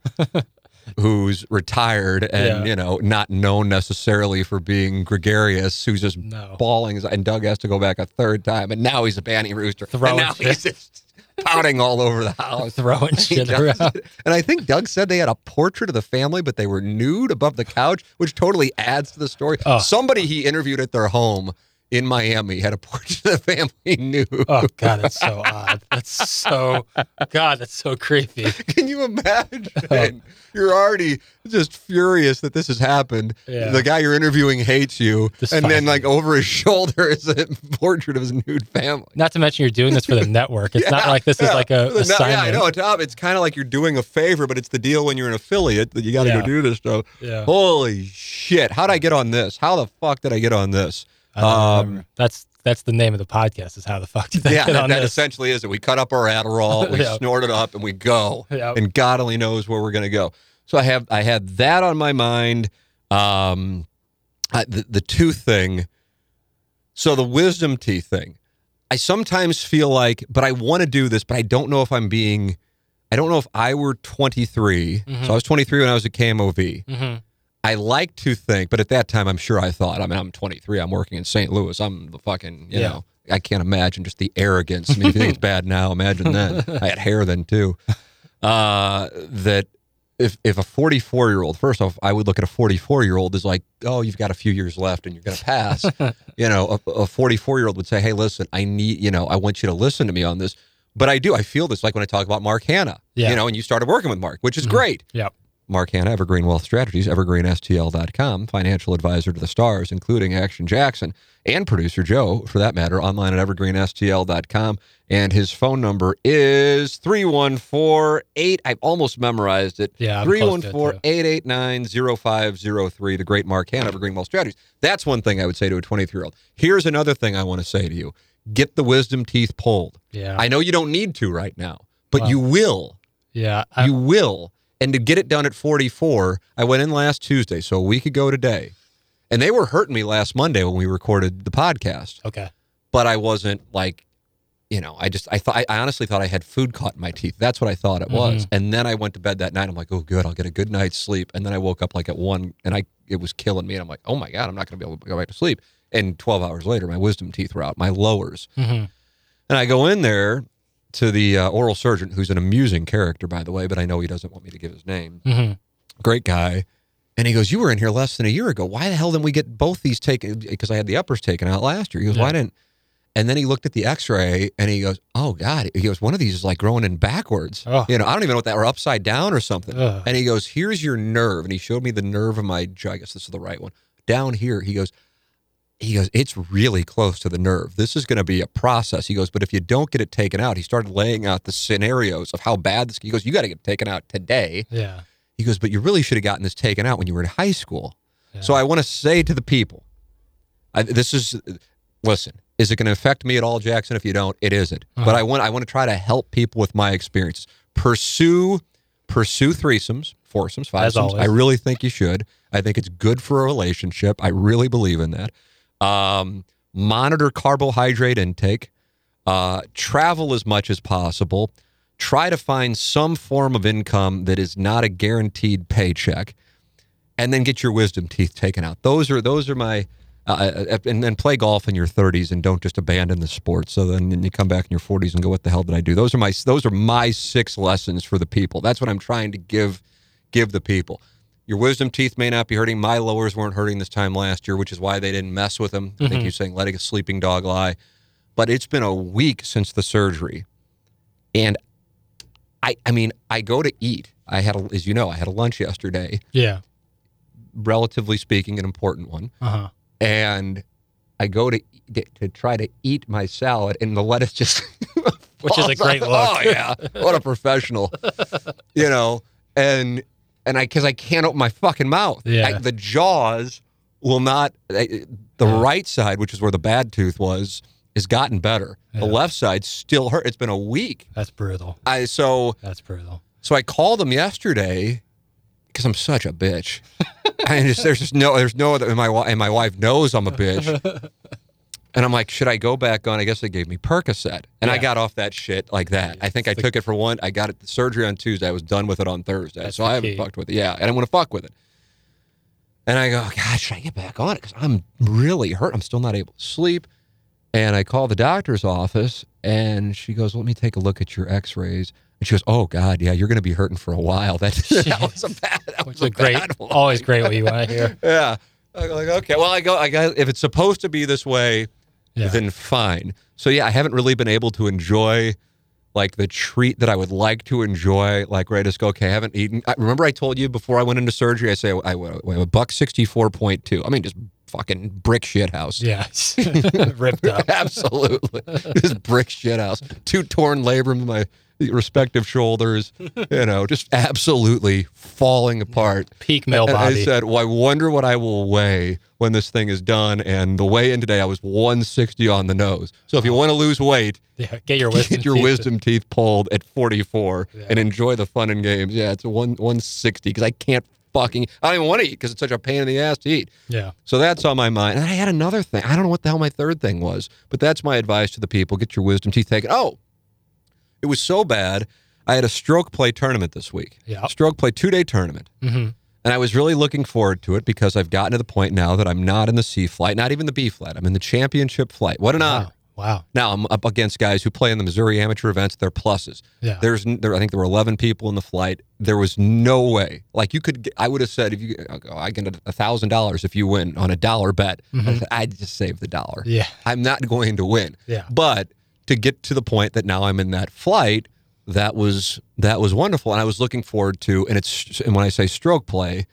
[LAUGHS] who's retired and Yeah. you know not known necessarily for being gregarious. Who's just No. bawling, and Doug has to go back a third time, and now he's a banty rooster, Throwing and now shit. he's just pouting all over the house. [LAUGHS] Throwing shit around. And I think Doug said they had a portrait of the family, but they were nude above the couch, which totally adds to the story. Oh. Somebody he interviewed at their home in Miami had a portrait [LAUGHS] of the family knew. Oh God, that's so odd. That's so God, that's so creepy. [LAUGHS] Can you imagine? Oh. You're already just furious that this has happened. Yeah. The guy you're interviewing hates you, Just and then like over his [LAUGHS] shoulder is a portrait of his nude family. Not to mention you're doing this for the network. It's not like this is like a No, yeah, I assignment. know. Tom, it's kind of like you're doing a favor, but it's the deal when you're an affiliate that you got to Yeah. go do this stuff. Yeah. Holy shit! How'd I get on this? How the fuck did I get on this? Um, that's that's the name of the podcast. Is how the fuck did they yeah, get that, on that essentially is it. We cut up our Adderall, [LAUGHS] we Yeah. snort it up, and we go. Yeah. And God only knows where we're gonna go. So I have I had that on my mind. Um, I, the the tooth thing. So the wisdom teeth thing. I sometimes feel like, but I want to do this, but I don't know if I'm being. I don't know if I were 23. Mhm. So I was 23 when I was at KMOV. Mhm. I like to think, but at that time, I'm sure I thought, I mean, I'm 23. I'm working in St. Louis. I'm the fucking, you Yeah. know, I can't imagine just the arrogance. I mean, if you think it's bad now, imagine then. [LAUGHS] I had hair then too. Uh, that if if a 44 year old, first off, I would look at a 44 year old as like, oh, you've got a few years left and you're going to pass. [LAUGHS] you know, a 44 year old would say, hey, listen, I need, you know, I want you to listen to me on this. But I do. I feel this like when I talk about Mark Hanna, Yeah. you know, and you started working with Mark, which is Mhm. great. Yep. Mark Hanna, Evergreen Wealth Strategies, evergreenstl.com, financial advisor to the stars, including Action Jackson, and producer Joe, for that matter, online at evergreenstl.com. And his phone number is 3148. I've almost memorized it. Yeah, I'm close to it, 314 889 0503. The great Mark Hanna, Evergreen Wealth Strategies. That's one thing I would say to a 23 year old. Here's another thing I want to say to you get the wisdom teeth pulled. Yeah. I know you don't need to right now, but you will yeah. I, you will. And to get it done at 44, I went in last Tuesday, so a week ago today. And they were hurting me last Monday when we recorded the podcast, okay. but I wasn't like, you know, I just I thought I honestly thought I had food caught in my teeth. That's what I thought it was. And then I went to bed that night. I'm like, oh, good, I'll get a good night's sleep. And then I woke up like at one, and I it was killing me. And I'm like, oh my god, I'm not going to be able to go back to sleep. And 12 hours later, my wisdom teeth were out, my lowers. hmm And I go in there to the uh, oral surgeon, who's an amusing character, by the way, but I know he doesn't want me to give his name. hmm Great guy. And he goes, You were in here less than a year ago. Why the hell didn't we get both these taken? Because I had the uppers taken out last year. He goes, Yeah. Why didn't? And then he looked at the x ray and he goes, Oh, God. He goes, One of these is like growing in backwards. Oh. You know, I don't even know what that, or upside down or something. Ugh. And he goes, Here's your nerve. And he showed me the nerve of my. I guess this is the right one. Down here, he goes, he goes, it's really close to the nerve. This is going to be a process. He goes, but if you don't get it taken out, he started laying out the scenarios of how bad this. He goes, you got to get it taken out today. Yeah. He goes, but you really should have gotten this taken out when you were in high school. Yeah. So I want to say to the people, I, this is, listen, is it going to affect me at all, Jackson? If you don't, it isn't. But Uh-huh. I want, I want to try to help people with my experiences. Pursue, pursue threesomes, foursomes, fivesomes. I really think you should. I think it's good for a relationship. I really believe in that. Um, monitor carbohydrate intake. Uh, travel as much as possible. Try to find some form of income that is not a guaranteed paycheck, and then get your wisdom teeth taken out. Those are those are my. Uh, uh, and then play golf in your 30s and don't just abandon the sport. So then you come back in your 40s and go, "What the hell did I do?" Those are my those are my six lessons for the people. That's what I'm trying to give give the people. Your wisdom teeth may not be hurting. My lowers weren't hurting this time last year, which is why they didn't mess with them. I think Mhm. you're saying letting a sleeping dog lie. But it's been a week since the surgery. And I I mean, I go to eat. I had a, as you know, I had a lunch yesterday, Yeah. relatively speaking, an important one. Uh huh. And I go to to try to eat my salad and the lettuce just [LAUGHS] Which is a great look. Oh yeah. What a professional. [LAUGHS] you know, and and I because I can't open my fucking mouth. Yeah. I- the jaws will not. I, the Yeah. right side, which is where the bad tooth was, has gotten better. The left side still hurt. It's been a week. That's brutal. I so That's brutal. so I called him yesterday because I'm such a bitch. [LAUGHS] I just there's just no there's no other and my and my wife knows I'm a bitch. [LAUGHS] And I'm like, should I go back on? I guess they gave me Percocet, and I got off that shit like that. I think I It's took it for one. I got it the surgery on Tuesday. I was done with it on Thursday, so I haven't key. fucked with it. Yeah, and I want to fuck with it. And I go, God, should I get back on it? Because I'm really hurt. I'm still not able to sleep. And I call the doctor's office, and she goes, "Let me take a look at your X-rays." And she goes, "Oh God, yeah, you're going to be hurting for a while." [LAUGHS] That, [LAUGHS] that was a bad. That was a great, bad one. always great what you want to hear. [LAUGHS] Yeah. I go like, okay. Well, I go. I got. If it's supposed to be this way, Yeah. then fine. So yeah, I haven't really been able to enjoy like the treat that I would like to enjoy. Like right, just go. Okay, I haven't eaten. I, remember I told you before I went into surgery. I say I, I, I have a buck sixty four point two. I mean, just fucking brick shit house. Yeah. [LAUGHS] [LAUGHS] Ripped up. Absolutely. this brick shit house. Two torn labrums in my respective shoulders, [LAUGHS] you know, just absolutely falling apart. Peak mill And I said, Well, I wonder what I will weigh when this thing is done. And the weigh in today, I was 160 on the nose. So if you want to lose weight, [LAUGHS] yeah, get your wisdom. get your teeth. wisdom teeth pulled at 44 Yeah. and enjoy the fun and games. Yeah, it's a one 160 because I can't fucking, I don't even want to eat because it's such a pain in the ass to eat. Yeah. So that's on my mind. And I had another thing. I don't know what the hell my third thing was, but that's my advice to the people. Get your wisdom teeth taken. Oh, it was so bad. I had a stroke play tournament this week. Yeah. Stroke play two day tournament. hmm And I was really looking forward to it because I've gotten to the point now that I'm not in the C flight, not even the B flight. I'm in the championship flight. What an honor. Wow. Wow. Now I'm up against guys who play in the Missouri amateur events. They're pluses. Yeah. There's, there, I think there were 11 people in the flight. There was no way. Like you could, I would have said, if you, I get a thousand dollars if you win on a dollar bet. Mhm. [LAUGHS] I'd just save the dollar. Yeah. I'm not going to win. Yeah. But to get to the point that now I'm in that flight, that was that was wonderful, and I was looking forward to. And it's and when I say stroke play,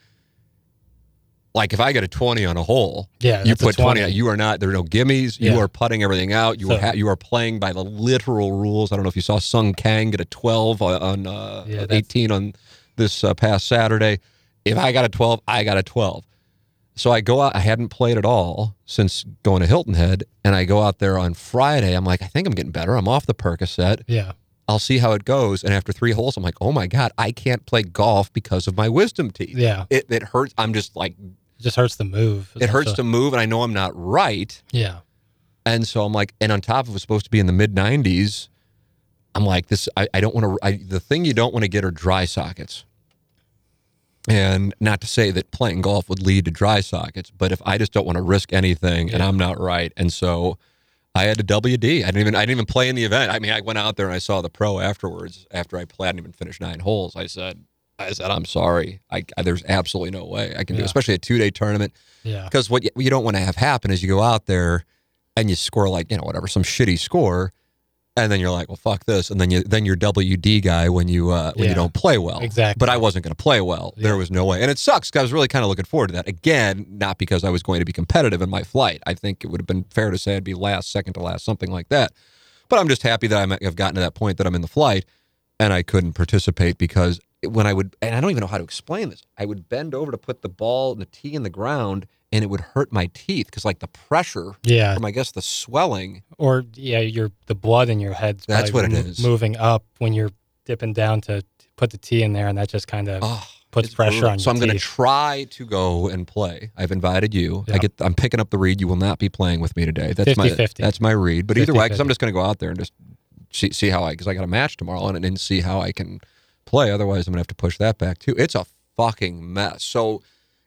like if I get a 20 on a hole, Yeah. you put 20 out. You are not, there are no gimmies. You are putting everything out. You, So- are ha- you are playing by the literal rules. I don't know if you saw Sung Kang get a 12 on, on uh, Yeah, 18 on this uh, past Saturday. If I got a 12, I got a 12. So I go out, I hadn't played at all since going to Hilton Head. And I go out there on Friday. I'm like, I think I'm getting better. I'm off the Percocet. Yeah. I'll see how it goes. And after three holes, I'm like, oh my God, I can't play golf because of my wisdom teeth. Yeah. It, it hurts. I'm just like, It just hurts to move. it hurts to move. And I know I'm not right. Yeah. And so I'm like, and on top of it was supposed to be in the mid 90s. I'm like, this, I, I don't want to, the thing you don't want to get are dry sockets. And not to say that playing golf would lead to dry sockets, but if I just don't want to risk anything and I'm not right. And so I had a WD. I didn't even, I didn't even play in the event. I mean, I went out there and I saw the pro afterwards after I played. I didn't even finish nine holes. I said, I said, I'm sorry. I, I there's absolutely no way I can do, Yeah. especially a two day tournament Yeah. because what you, what you don't want to have happen is you go out there and you score like you know whatever some shitty score and then you're like well fuck this. And then you then you're WD guy when you uh, when you don't play well. Exactly. but I wasn't going to play well. There was no way. And it sucks 'cause I was really kind of looking forward to that. Again not because I was going to be competitive in my flight. I think it would have been fair to say I'd be last second to last something like that. But I'm just happy that I have gotten to that point that I'm in the flight and I couldn't participate because when I would, and I don't even know how to explain this, I would bend over to put the ball and the tee in the ground and it would hurt my teeth because, like, the pressure Yeah. from, I guess, the swelling. Or yeah, your the blood in your head's That's what it mo- is. Moving up when you're dipping down to put the tea in there, and that just kind of Oh, ah, puts pressure brutal. on So I'm going to try to go and play. I've invited you. I get. I'm picking up the read. You will not be playing with me today. That's my 50-50. that's my read. But either way, because I'm just going to go out there and just see see how I because I got a match tomorrow and and see how I can play. Otherwise, I'm going to have to push that back too. It's a fucking mess. So.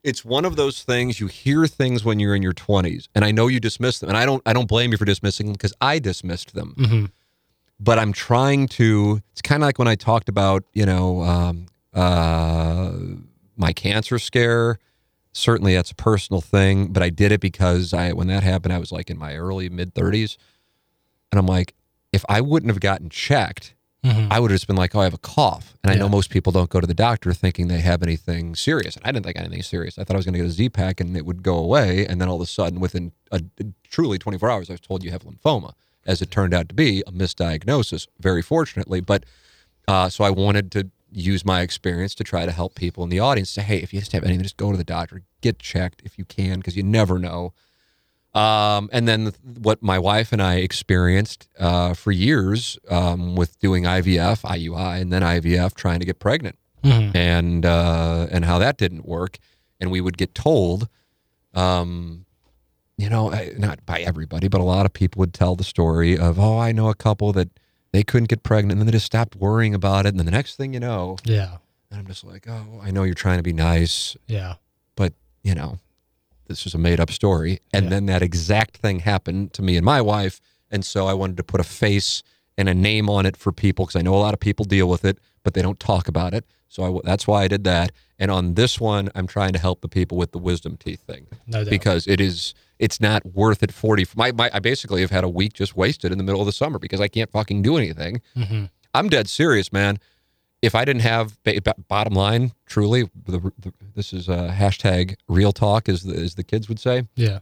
It's one of those things you hear things when you're in your 20s, and I know you dismiss them, and I don't. I don't blame you for dismissing them because I dismissed them hmm but I'm trying to. It's kind of like when I talked about, you know, um, uh, my cancer scare. Certainly, that's a personal thing, but I did it because I, when that happened, I was like in my early mid 30s, and I'm like, if I wouldn't have gotten checked, hmm I would have just been like, oh, I have a cough, and I know most people don't go to the doctor thinking they have anything serious, and I didn't think anything serious. I thought I was going to get a Z pack and it would go away, and then all of a sudden, within a, truly 24 hours, I was told you have lymphoma. As it turned out to be, a misdiagnosis, very fortunately. But uh, so I wanted to use my experience to try to help people in the audience. Say, hey, if you just have anything, just go to the doctor, get checked if you can, because you never know. Um, and then what my wife and I experienced uh, for years um, with doing IVF, IUI, and then IVF, trying to get pregnant, hmm and uh, and how that didn't work, and we would get told, um, you know, not by everybody, but a lot of people would tell the story of, oh, I know a couple that they couldn't get pregnant, and then they just stopped worrying about it, and then the next thing you know, Yeah. and I'm just like, oh, I know you're trying to be nice, Yeah. but you know, this was a made up story. And Yeah. then that exact thing happened to me and my wife. And so I wanted to put a face and a name on it for people because I know a lot of people deal with it, but they don't talk about it. So I, that's why I did that. And on this one, I'm trying to help the people with the wisdom teeth thing No doubt. because it is it's not worth it 40 my, my i basically have had a week just wasted in the middle of the summer because i can't fucking do anything hmm i'm dead serious man if i didn't have bottom line truly the, the, this is a hashtag real talk as the, as the kids would say Yeah.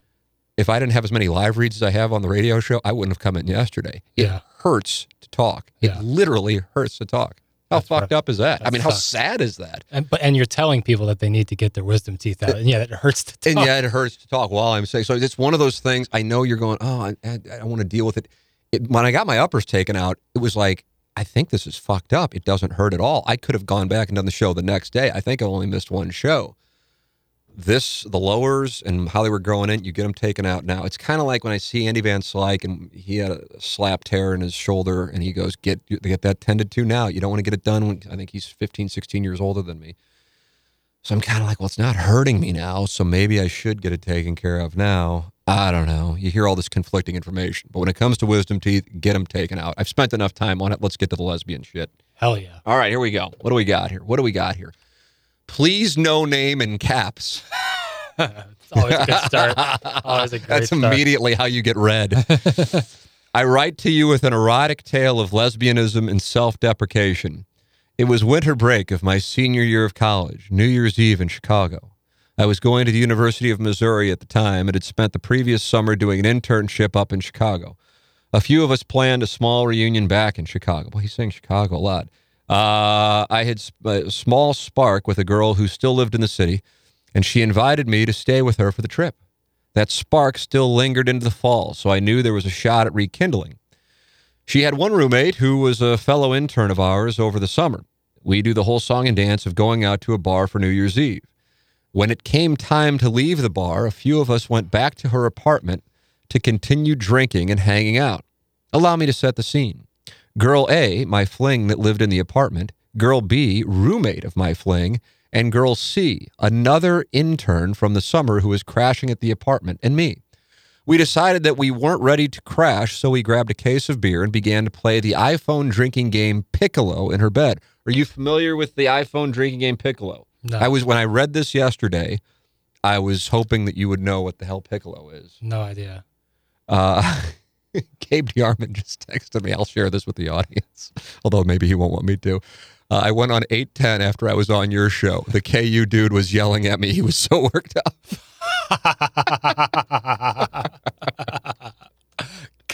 if i didn't have as many live reads as i have on the radio show i wouldn't have come in yesterday it Yeah. hurts to talk Yeah. it literally hurts to talk how That's fucked rough. up is that i mean how sad is that And but and you're telling people that they need to get their wisdom teeth out. And yeah, it hurts to talk. and yeah, it hurts to talk while I'm saying. So it's one of those things. I know you're going. Oh, I, I, I want to deal with it. it. When I got my uppers taken out, it was like I think this is fucked up. It doesn't hurt at all. I could have gone back and done the show the next day. I think I only missed one show. This, the lowers and how they were growing in, you get them taken out now. It's kind of like when I see Andy Van Slyke and he had a slap tear in his shoulder and he goes, get, get that tended to now. You don't want to get it done when I think he's 15, 16 years older than me. So I'm kind of like, well, it's not hurting me now, so maybe I should get it taken care of now. I don't know. You hear all this conflicting information, but when it comes to wisdom teeth, get them taken out. I've spent enough time on it. Let's get to the lesbian shit. Hell yeah. All right, here we go. What do we got here? What do we got here? Please, no name in caps. [LAUGHS] It's always a good start. [LAUGHS] Always a great That's start. immediately how you get read. [LAUGHS] I write to you with an erotic tale of lesbianism and self deprecation. It was winter break of my senior year of college, New Year's Eve in Chicago. I was going to the University of Missouri at the time and had spent the previous summer doing an internship up in Chicago. A few of us planned a small reunion back in Chicago. Well, he's saying Chicago a lot. Uh, I had a small spark with a girl who still lived in the city, and she invited me to stay with her for the trip. That spark still lingered into the fall, so I knew there was a shot at rekindling. She had one roommate who was a fellow intern of ours over the summer. We do the whole song and dance of going out to a bar for New Year's Eve. When it came time to leave the bar, a few of us went back to her apartment to continue drinking and hanging out. Allow me to set the scene. Girl A, my fling that lived in the apartment, girl B, roommate of my fling, and girl C, another intern from the summer who was crashing at the apartment, and me. We decided that we weren't ready to crash, so we grabbed a case of beer and began to play the iPhone drinking game Piccolo in her bed. Are you familiar with the iPhone drinking game Piccolo? No, I was when I read this yesterday, I was hoping that you would know what the hell Piccolo is. no idea. Uh, [LAUGHS] Gabe DeArmond just texted me. I'll share this with the audience, [LAUGHS] although maybe he won't want me to. Uh, I went on 810 after I was on your show. The KU dude was yelling at me. He was [LAUGHS] so worked up.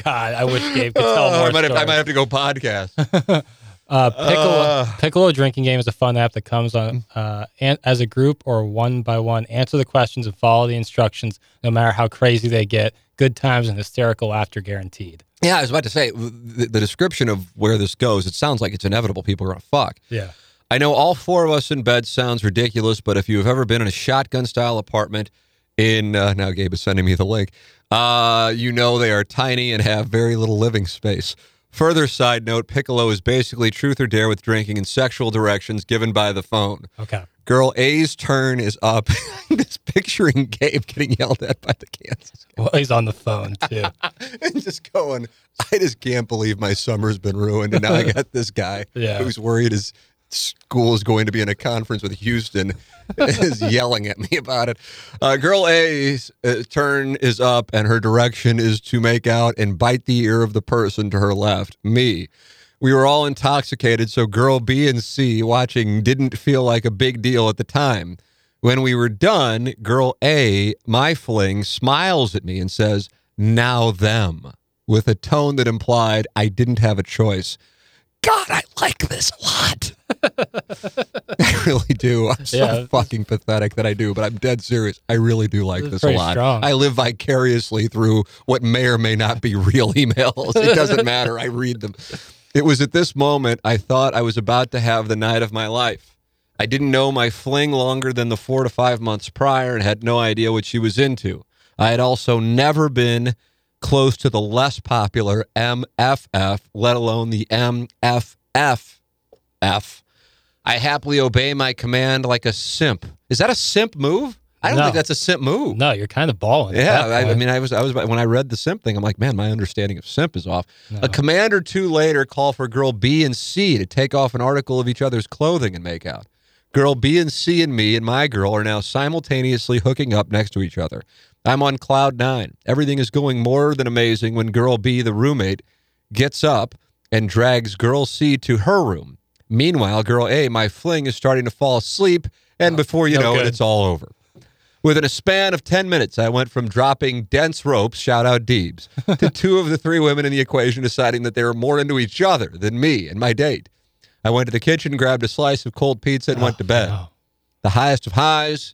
God, I wish Gabe could tell Oh, more I, might have, I might have to go podcast. Uh, Piccolo, Uh. Piccolo drinking game is a fun app that comes on uh, an, as a group or one by one. Answer the questions and follow the instructions, no matter how crazy they get. Good times and hysterical laughter guaranteed. yeah, I was about to say the, the description of where this goes. It sounds like it's inevitable. People are gonna fuck. Yeah. I know all four of us in bed sounds ridiculous, but if you've ever been in a shotgun style apartment in uh, now Gabe is sending me the link, uh, you know they are tiny and have very little living space. Further side note, Piccolo is basically truth or dare with drinking and sexual directions given by the phone. Okay. Girl A's turn is up. [LAUGHS] I'm just picturing Gabe getting yelled at by the Kansas Well, he's on the phone too. [LAUGHS] and just going, I just can't believe my summer's been ruined. And now I [LAUGHS] got this guy Yeah. who's worried his school is going to be in a conference with Houston [LAUGHS] is yelling at me about it. Uh, girl A's uh, turn is up and her direction is to make out and bite the ear of the person to her left, me. We were all intoxicated, so girl B and C watching didn't feel like a big deal at the time. When we were done, girl A, my fling, smiles at me and says, Now them, with a tone that implied I didn't have a choice. God, I like this a lot. [LAUGHS] I really do. I'm so Yeah. fucking pathetic that I do, but I'm dead serious. I really do like This this a lot. strong. I live vicariously through what may or may not be [LAUGHS] real emails. It doesn't matter. I read them. It was at this moment I thought I was about to have the night of my life. I didn't know my fling longer than the four to five months prior and had no idea what she was into. I had also never been close to the less popular MFF, let alone the MFFF. I happily obey my command like a simp. Is that a simp move? I don't No. think that's a simp move. No, you're kind of balling. Yeah, I, I mean, I was, I was when I read the simp thing, I'm like, man, my understanding of simp is off. No. A command or two later, call for girl B and C to take off an article of each other's clothing and make out. Girl B and C and me and my girl are now simultaneously hooking up next to each other. I'm on cloud nine. Everything is going more than amazing when girl B, the roommate, gets up and drags girl C to her room. Meanwhile, girl A, my fling, is starting to fall asleep, and oh, before you no know it, it's all over. Within a span of 10 minutes, I went from dropping dense ropes, shout out Deebs, [LAUGHS] to two of the three women in the equation deciding that they were more into each other than me and my date. I went to the kitchen, grabbed a slice of cold pizza, and went oh, to bed. no. The highest of highs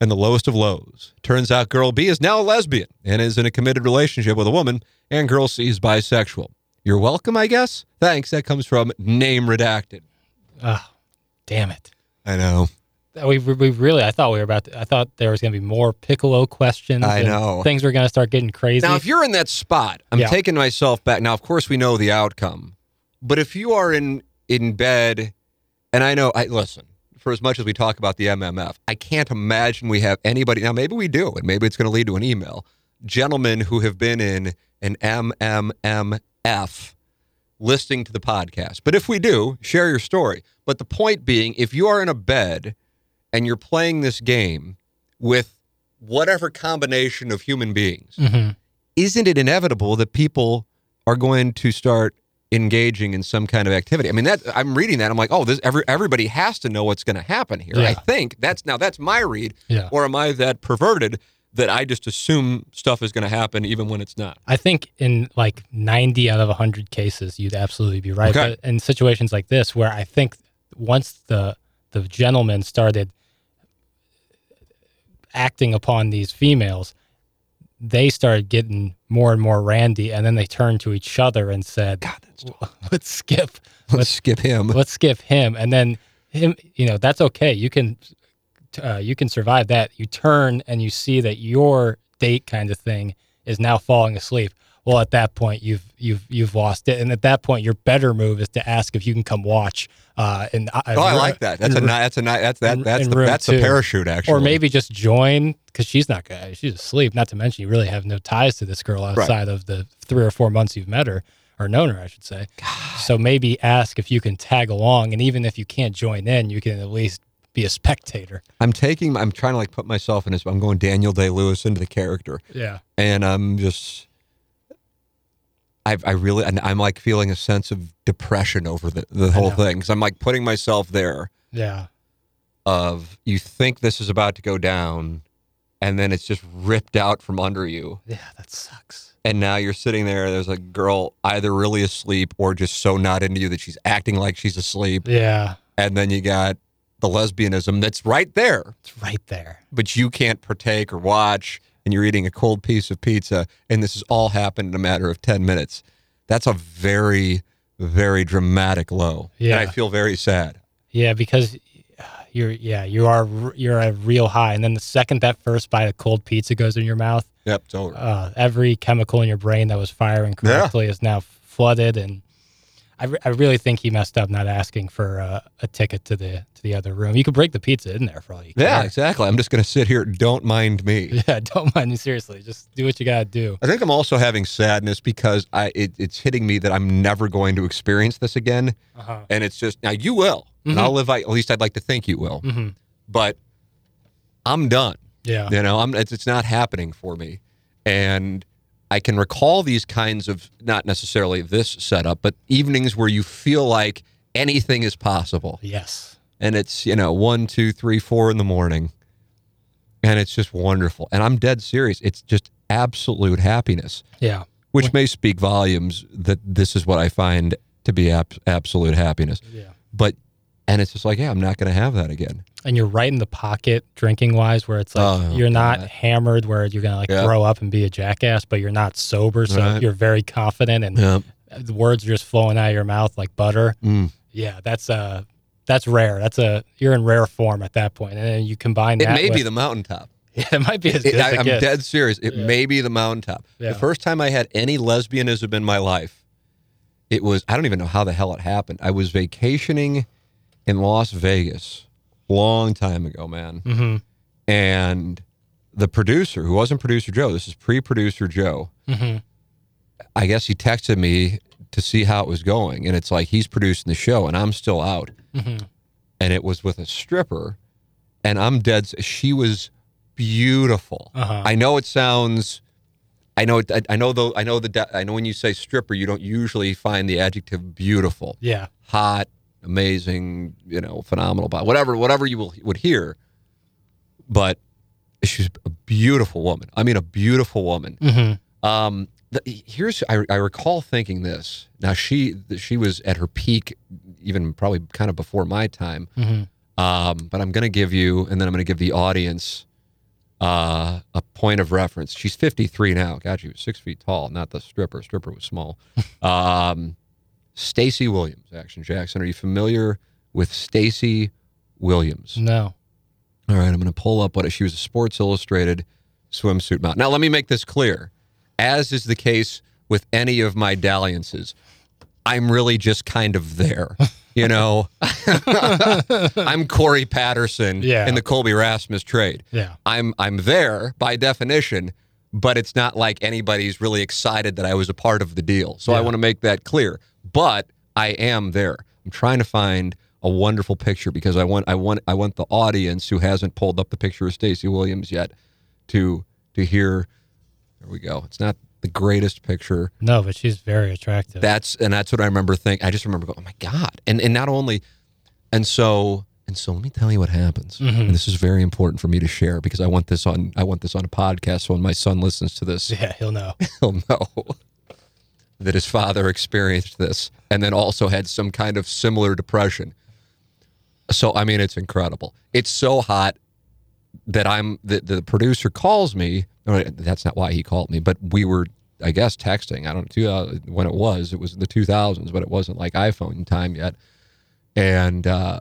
and the lowest of lows. Turns out girl B is now a lesbian and is in a committed relationship with a woman, and girl C is bisexual. You're welcome, I guess? Thanks. That comes from name redacted. Oh, damn it. I know. We, we really, I thought we were about to, I thought there was going to be more Piccolo questions. I and know. Things were going to start getting crazy. Now, if you're in that spot, I'm Yeah. taking myself back. Now, of course, we know the outcome, but if you are in in bed, and I know, I listen. For as much as we talk about the MMF, I can't imagine we have anybody. Now, maybe we do, and maybe it's going to lead to an email. Gentlemen who have been in an MMMF listening to the podcast. But if we do, share your story. But the point being, if you are in a bed and you're playing this game with whatever combination of human beings, Mhm. isn't it inevitable that people are going to start engaging in some kind of activity? I mean, that I'm reading that. I'm like, oh, this every, everybody has to know what's going to happen here. I think that's now that's my read, Yeah. or am I that perverted that I just assume stuff is going to happen even when it's not? I think in like 90 out of 100 cases, you'd absolutely be right. Okay. But in situations like this, where I think once the the gentleman started acting upon these females, they started getting more and more randy, and then they turned to each other and said, God, that's [LAUGHS] "Let's skip, let's skip him. let's skip him." And then him, you know, that's okay. You can uh, you can survive that. You turn and you see that your date kind of thing is now falling asleep. Well, at that point, you've you've you've lost it, and at that point, your better move is to ask if you can come watch. Uh, and Oh, I like that. That's a that's a that's that that's in the room that's the parachute actually. or maybe just join because she's not good. She's asleep. Not to mention, you really have no ties to this girl outside of the three or four months you've met her or known her, I should say. So maybe ask if you can tag along, and even if you can't join in, you can at least be a spectator. I'm taking I'm trying to like put myself in his I'm going Daniel Day Lewis into the character. Yeah. and I'm just, I, I really, and I'm like feeling a sense of depression over the, the whole thing. Cause I'm like putting myself there Yeah. of you think this is about to go down and then it's just ripped out from under you. Yeah, that sucks. And now you're sitting there. There's a girl either really asleep or just so not into you that she's acting like she's asleep. Yeah. And then you got the lesbianism that's right there, It's right there. but you can't partake or watch. And you're eating a cold piece of pizza, and this has all happened in a matter of 10 minutes. That's a very, very dramatic low. And Yeah. I feel very sad. Yeah, because you're yeah, you are you're a real high and then the second that first bite of cold pizza goes in your mouth, Yep, it's over. uh, every chemical in your brain that was firing correctly is now flooded and I, re- I really think he messed up not asking for uh, a ticket to the to the other room. You could break the pizza in there for all you yeah, exactly. I'm just going to sit here. Don't mind me. [LAUGHS] Yeah, don't mind me seriously. Just do what you gotta do. I think I'm also having sadness because I it, it's hitting me that I'm never going to experience this again. Uh-huh. And it's just now you will, and Mhm. I'll live. At least I'd like to think you will. hmm But I'm done. Yeah. You know, I'm it's, it's not happening for me. And I can recall these kinds of not necessarily this setup, but evenings where you feel like anything is possible. Yes. And it's, you know, one, two, three, four in the morning. And it's just wonderful. And I'm dead serious. It's just absolute happiness, Yeah. which may speak volumes that this is what I find to be ab- absolute happiness. Yeah. But, and it's just like, yeah, I'm not going to have that again. and you're right in the pocket drinking wise where it's like Oh, you're not God. hammered where you're gonna like Yeah. throw up and be a jackass but you're not sober so Right. you're very confident and Yeah. the words are just flowing out of your mouth like butter Mm. yeah that's uh that's rare that's a you're in rare form at that point and then you combine It that may be the mountaintop. [LAUGHS] yeah, it might be as It- good as I, am dead serious. It Yeah. may be the mountaintop. Yeah. The first time I had any lesbianism in my life, it was I don't even know how the hell it happened. I was vacationing in Las Vegas, long time ago, man. Mhm. And the producer, who wasn't producer Joe, this is pre-producer Joe. Mhm. I guess he texted me to see how it was going, and it's like he's producing the show, and I'm still out. Mhm. and it was with a stripper and i'm dead she was beautiful. Uh-huh. I know it sounds. I know. I, I know though. I know the. I know when you say stripper, you don't usually find the adjective beautiful, Yeah. hot, amazing, you know, phenomenal, whatever, whatever you will, would hear. But she's a beautiful woman. I mean, a beautiful woman. hmm Um, the, here's I, I recall thinking this. Now she she was at her peak, even probably kind of before my time. hmm Um, but I'm going to give you, and then I'm going to give the audience uh, a point of reference. She's 53 now. God, she was six feet tall, not the stripper. Stripper was small. [LAUGHS] um, Stacey Williams, Action Jackson. Are you familiar with Stacey Williams? No. All right, I'm going to pull up what she was a Sports Illustrated swimsuit model. Now, let me make this clear. As is the case with any of my dalliances, I'm really just kind of there. You know, [LAUGHS] I'm Corey Patterson Yeah. in the Colby Rasmus trade. Yeah. I'm I'm there by definition, but it's not like anybody's really excited that I was a part of the deal. So I want to make that clear. But I am there. I'm trying to find a wonderful picture because I want I want I want the audience who hasn't pulled up the picture of Stacey Williams yet to to hear. There we go. It's not the greatest picture. No, but she's very attractive. That's and that's what I remember thinking. I just remember going, oh my god! And and not only, and so and so. Let me tell you what happens. Mhm. And this is very important for me to share because I want this on I want this on a podcast. So when my son listens to this, yeah, he'll know. [LAUGHS] he'll know that his father experienced this and then also had some kind of similar depression. So I mean, it's incredible. It's so hot that I'm that the producer calls me. That's not why he called me, but we were, I guess, texting. I don't know uh, when it was. It was the 2000s, but it wasn't like iPhone time yet. And uh,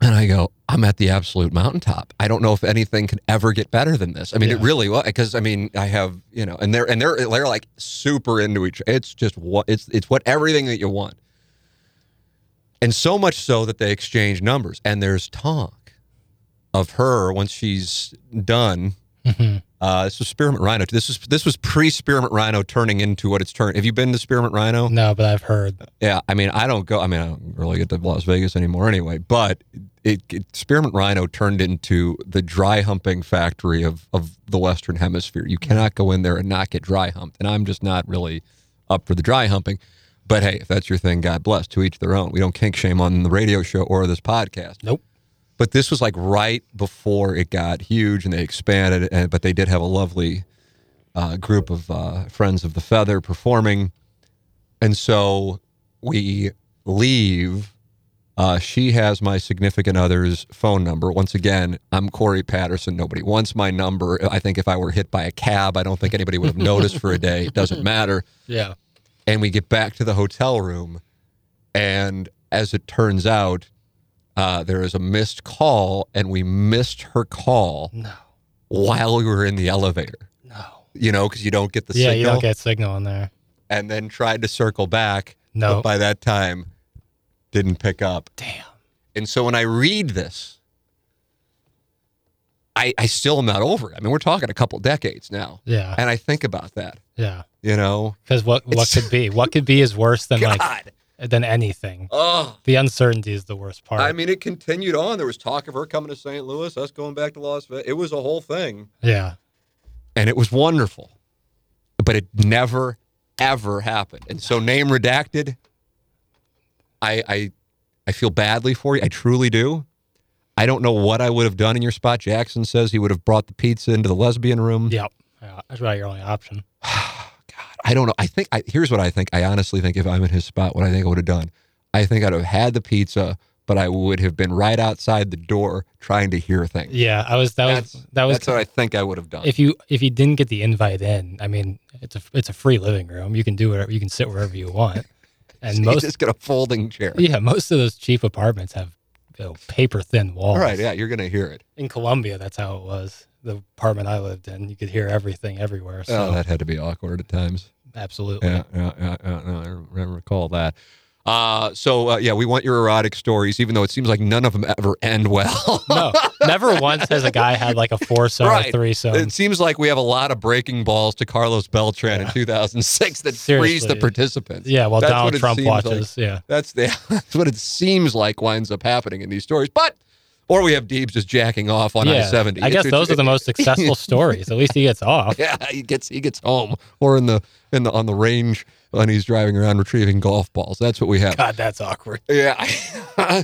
and I go, I'm at the absolute mountaintop. I don't know if anything could ever get better than this. I mean, it really was because I mean, I have you know, and they're and they're they're like super into each. It's just what it's it's what everything that you want, and so much so that they exchange numbers. And there's talk of her once she's done. Mhm. Uh, this was Spearmint Rhino. This was this was pre Spearmint Rhino turning into what it's turned. Have you been to Spearmint Rhino? No, but I've heard. Yeah, I mean, I don't go. I mean, I don't really get to Las Vegas anymore anyway. But it, it Spearmint Rhino turned into the dry humping factory of of the Western Hemisphere. You cannot go in there and not get dry humped, and I'm just not really up for the dry humping. But hey, if that's your thing, God bless. To each their own. We don't kink shame on the radio show or this podcast. Nope. But this was like right before it got huge and they expanded. And, but they did have a lovely uh, group of uh, friends of the feather performing. And so we leave. Uh, she has my significant other's phone number. Once again, I'm Corey Patterson. Nobody wants my number. I think if I were hit by a cab, I don't think anybody would have noticed for a day. It doesn't matter [LAUGHS] Yeah. and we get back to the hotel room and as it turns out uh, there is a missed call and we missed her call No. while we were in the elevator No. you know because you don't get the yeah, signal you don't get signal in there. and then tried to circle back No. but by that time didn't pick up Damn. and so when i read this i i still am not over it i mean we're talking a couple decades now Yeah. and i think about that Yeah. you know Because what what could be? What could be is worse than like [LAUGHS] god than anything. oh The uncertainty is the worst part. I mean, it continued on. There was talk of her coming to St. Louis, us going back to Las Vegas. It was a whole thing, yeah. and it was wonderful. But it never, ever happened. And so, name redacted. I, I, I feel badly for you. I truly do. I don't know what I would have done in your spot. Jackson says he would have brought the pizza into the lesbian room. Yep. Yeah, that's about your only option. [SIGHS] [SIGHS] [SIGHS] I don't know. I think I, here's what I think. I honestly think if I'm in his spot, what I think I would have done. I think I'd have had the pizza, but I would have been right outside the door trying to hear things. Yeah, I was. That That's, was. That was. that's what I think I would have done. if you if you didn't get the invite in, I mean, it's a it's a free living room. You can do whatever. You can sit wherever you want. [LAUGHS] And you most just get a folding chair. yeah, most of those cheap apartments have you know, paper thin walls. All right, yeah, you're gonna hear it. In Columbia. that's how it was. The apartment I lived in, you could hear everything everywhere. So oh, that had to be awkward at times. absolutely. Yeah, yeah, yeah, yeah, no, I re- recall that. Uh, so uh, yeah, we want your erotic stories, even though it seems like none of them ever end well. [LAUGHS] No, never once has a guy had like a foursome Right. or threesome. it seems like we have a lot of breaking balls to Carlos Beltran in 2006 that frees the participants. yeah, while That's what Donald it Trump seems like. watches. Yeah. That's the [LAUGHS] that's what it seems like winds up happening in these stories. But Or we have Deebs just jacking off on I seventy. I guess It's- those it's- are the most [LAUGHS] successful stories. At least he gets off. Yeah, he gets he gets home or in the in the on the range when he's driving around retrieving golf balls. That's what we have. God, that's awkward. Yeah. [LAUGHS]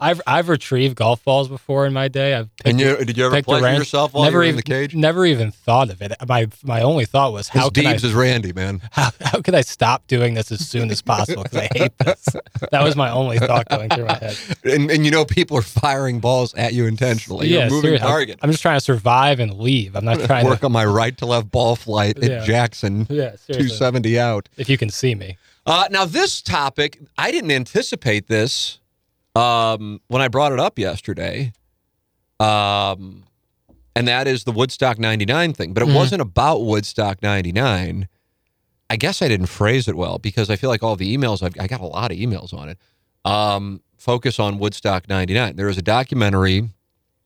I've I've retrieved golf balls before in my day. I've picked, and you did you ever picked a yourself while never you were even, in the cage? Never even thought of it. My my only thought was His how can I is Randy, man. [LAUGHS] how, how could I stop doing this as soon as possible because I hate this. That was my only thought going through my head. And, and you know people are firing balls at you intentionally. You're yeah, moving seriously. Target. I'm just trying to survive and leave. I'm not [LAUGHS] trying Work to. Work on my right to left ball flight at Yeah. Jackson. Yeah, seriously. 270 out. If you can see me. Uh, now, this topic, I didn't anticipate this um, when I brought it up yesterday. Um, and that is the Woodstock 99 thing. But it Mhm. wasn't about Woodstock 99. I guess I didn't phrase it well because I feel like all the emails, I've, I got a lot of emails on it. Um, focus on Woodstock 99. There is a documentary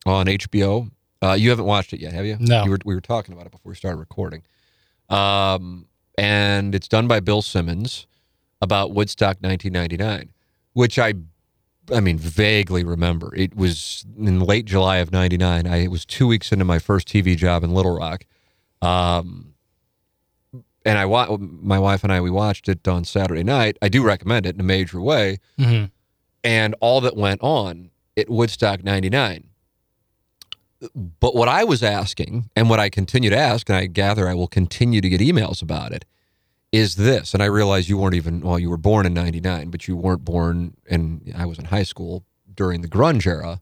on HBO. Uh, you haven't watched it yet, have you? No. You were, we were talking about it before we started recording. Um, and it's done by Bill Simmons about Woodstock 1999, which I, I mean, vaguely remember. It was in late July of '99. I it was two weeks into my first TV job in Little Rock, um, and I wa- my wife and I we watched it on Saturday night. I do recommend it in a major way, hmm and all that went on at Woodstock '99. But what I was asking, and what I continue to ask, and I gather I will continue to get emails about it, is this. And I realize you weren't even, well, you were born in 99, but you weren't born, and I was in high school during the grunge era.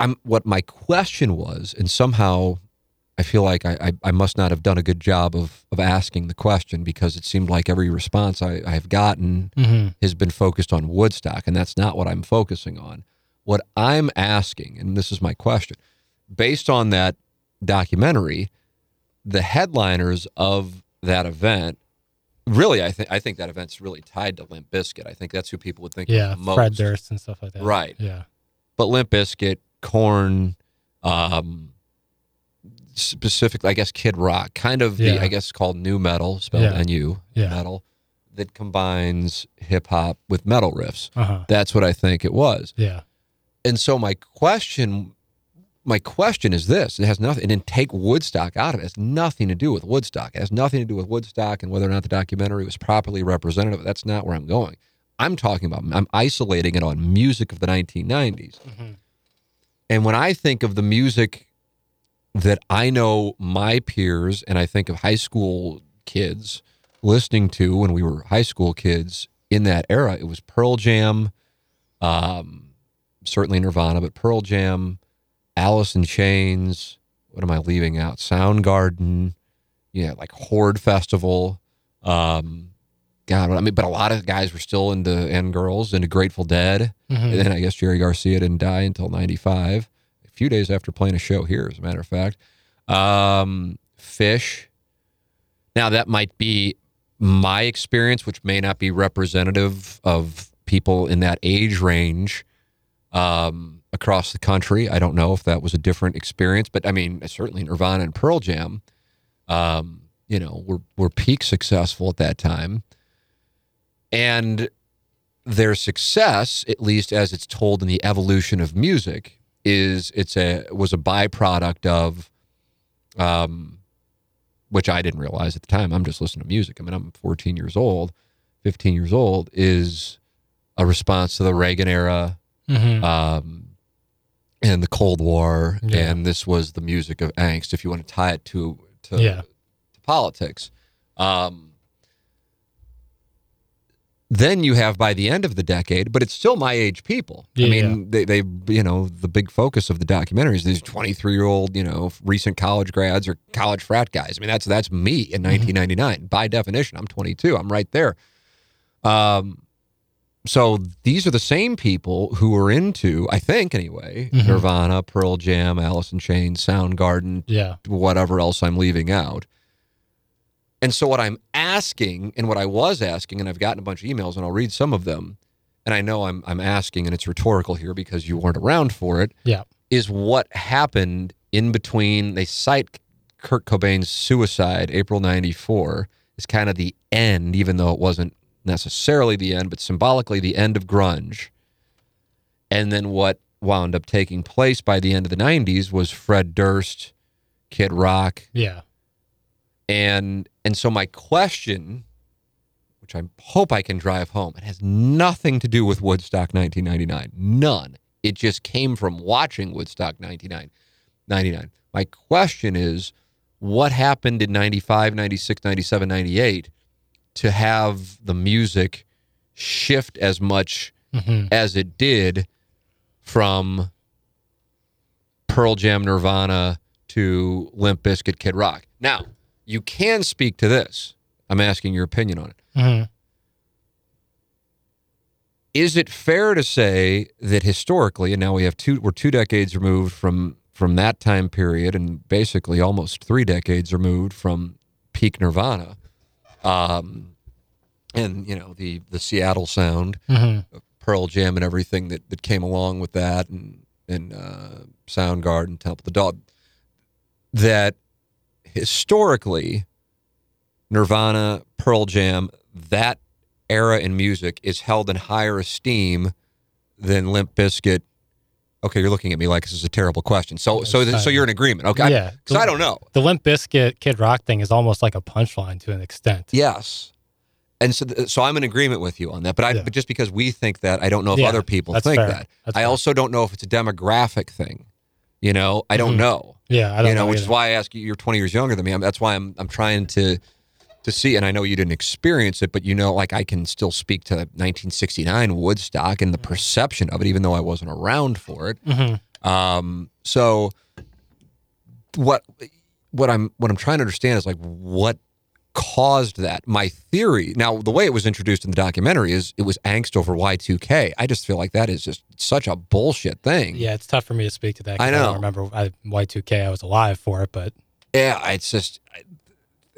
I'm, what my question was, and somehow I feel like I, I, I must not have done a good job of, of asking the question because it seemed like every response I, I have gotten hmm has been focused on Woodstock, and that's not what I'm focusing on. What I'm asking, and this is my question, based on that documentary, the headliners of that event, really, I think I think that event's really tied to Limp Bizkit. I think that's who people would think Yeah, of most. Fred Durst and stuff like that. Right. Yeah. But Limp Bizkit, Korn, um, specifically, I guess Kid Rock, kind of the, I guess called new metal, spelled Yeah. N-U, Yeah. metal, that combines hip hop with metal riffs. Uh huh. That's what I think it was. Yeah. And so my question, my question is this: It has nothing. And then take Woodstock out of it. It has nothing to do with Woodstock. It has nothing to do with Woodstock and whether or not the documentary was properly representative. That's not where I'm going. I'm talking about. I'm isolating it on music of the 1990s. Mhm. And when I think of the music that I know my peers and I think of high school kids listening to when we were high school kids in that era, it was Pearl Jam, um, certainly Nirvana, but Pearl Jam, Alice in Chains. What am I leaving out? Soundgarden, yeah, like Horde Festival. Um, God, I mean, but a lot of guys were still into and girls into Grateful Dead. Mhm. And then I guess Jerry Garcia didn't die until 95, a few days after playing a show here, as a matter of fact. Um, Phish. Now, that might be my experience, which may not be representative of people in that age range um, across the country. I don't know if that was a different experience, but I mean, certainly Nirvana and Pearl Jam, um, you know, were, were peak successful at that time. And their success, at least as it's told in the evolution of music, is it's a was a byproduct of, um, which I didn't realize at the time. I'm just listening to music. I mean, I'm 14 years old, 15 years old. Is a response to the Reagan era, Mhm. um, and the Cold War, Yeah. and this was the music of angst. If you want to tie it to to, Yeah. to politics, um, then you have by the end of the decade, but it's still my age people. I Yeah, mean, they, they, you know, the big focus of the documentaries, these 23 year old, you know, recent college grads or college frat guys. I mean, that's, that's me in 1999. By definition, I'm 22. I'm right there. Um, so these are the same people who are into, I think anyway, Mhm. Nirvana, Pearl Jam, Alice in Chains, Soundgarden, Yeah. whatever else I'm leaving out. And so what I'm asking and what I was asking, and I've gotten a bunch of emails and I'll read some of them, and I know I'm I'm asking and it's rhetorical here because you weren't around for it, Yeah. is what happened in between they cite Kurt Cobain's suicide, April 94, is kind of the end, even though it wasn't necessarily the end, but symbolically the end of grunge. And then what wound up taking place by the end of the 90s was Fred Durst, Kid Rock, Yeah. and and so my question which I hope I can drive home it has nothing to do with Woodstock 1999 none it just came from watching Woodstock 99 99 my question is what happened in 95 96 97 98 to have the music shift as much hmm as it did from Pearl Jam, Nirvana to Limp Bizkit, Kid Rock. Now, you can speak to this. I'm asking your opinion on it. hmm Is it fair to say that historically, and now we have two, we're two decades removed from from that time period, and basically almost three decades removed from peak Nirvana, um, and you know the the Seattle sound, hmm Pearl Jam and everything that, that came along with that and and uh, Soundgarden, Temple of the Dog. That historically, Nirvana, Pearl Jam, that era in music is held in higher esteem than Limp Bizkit. Okay, you're looking at me like this is a terrible question. So so It's so you're in agreement. Okay, Yeah. because I don't know. The Limp Bizkit Kid Rock thing is almost like a punchline to an extent. Yes. And so, so I'm in agreement with you on that, but I, Yeah. but just because we think that, I don't know if Yeah, other people that's think fair. that. That's I fair. also don't know if it's a demographic thing. You know, I don't Mhm. know. Yeah, I don't you know, know, which is either. why I ask you. You're 20 years younger than me. I'm, that's why I'm I'm trying to to see. And I know you didn't experience it, but you know, like I can still speak to 1969 Woodstock and the perception of it, even though I wasn't around for it. Mhm. Um, so what what I'm what I'm trying to understand is like what caused that. My theory now, the way it was introduced in the documentary is it was angst over Y2K. I just feel like that is just such a bullshit thing. Yeah, it's tough for me to speak to that. I I know. don't remember I, Y2K. I was alive for it, but Yeah, it's just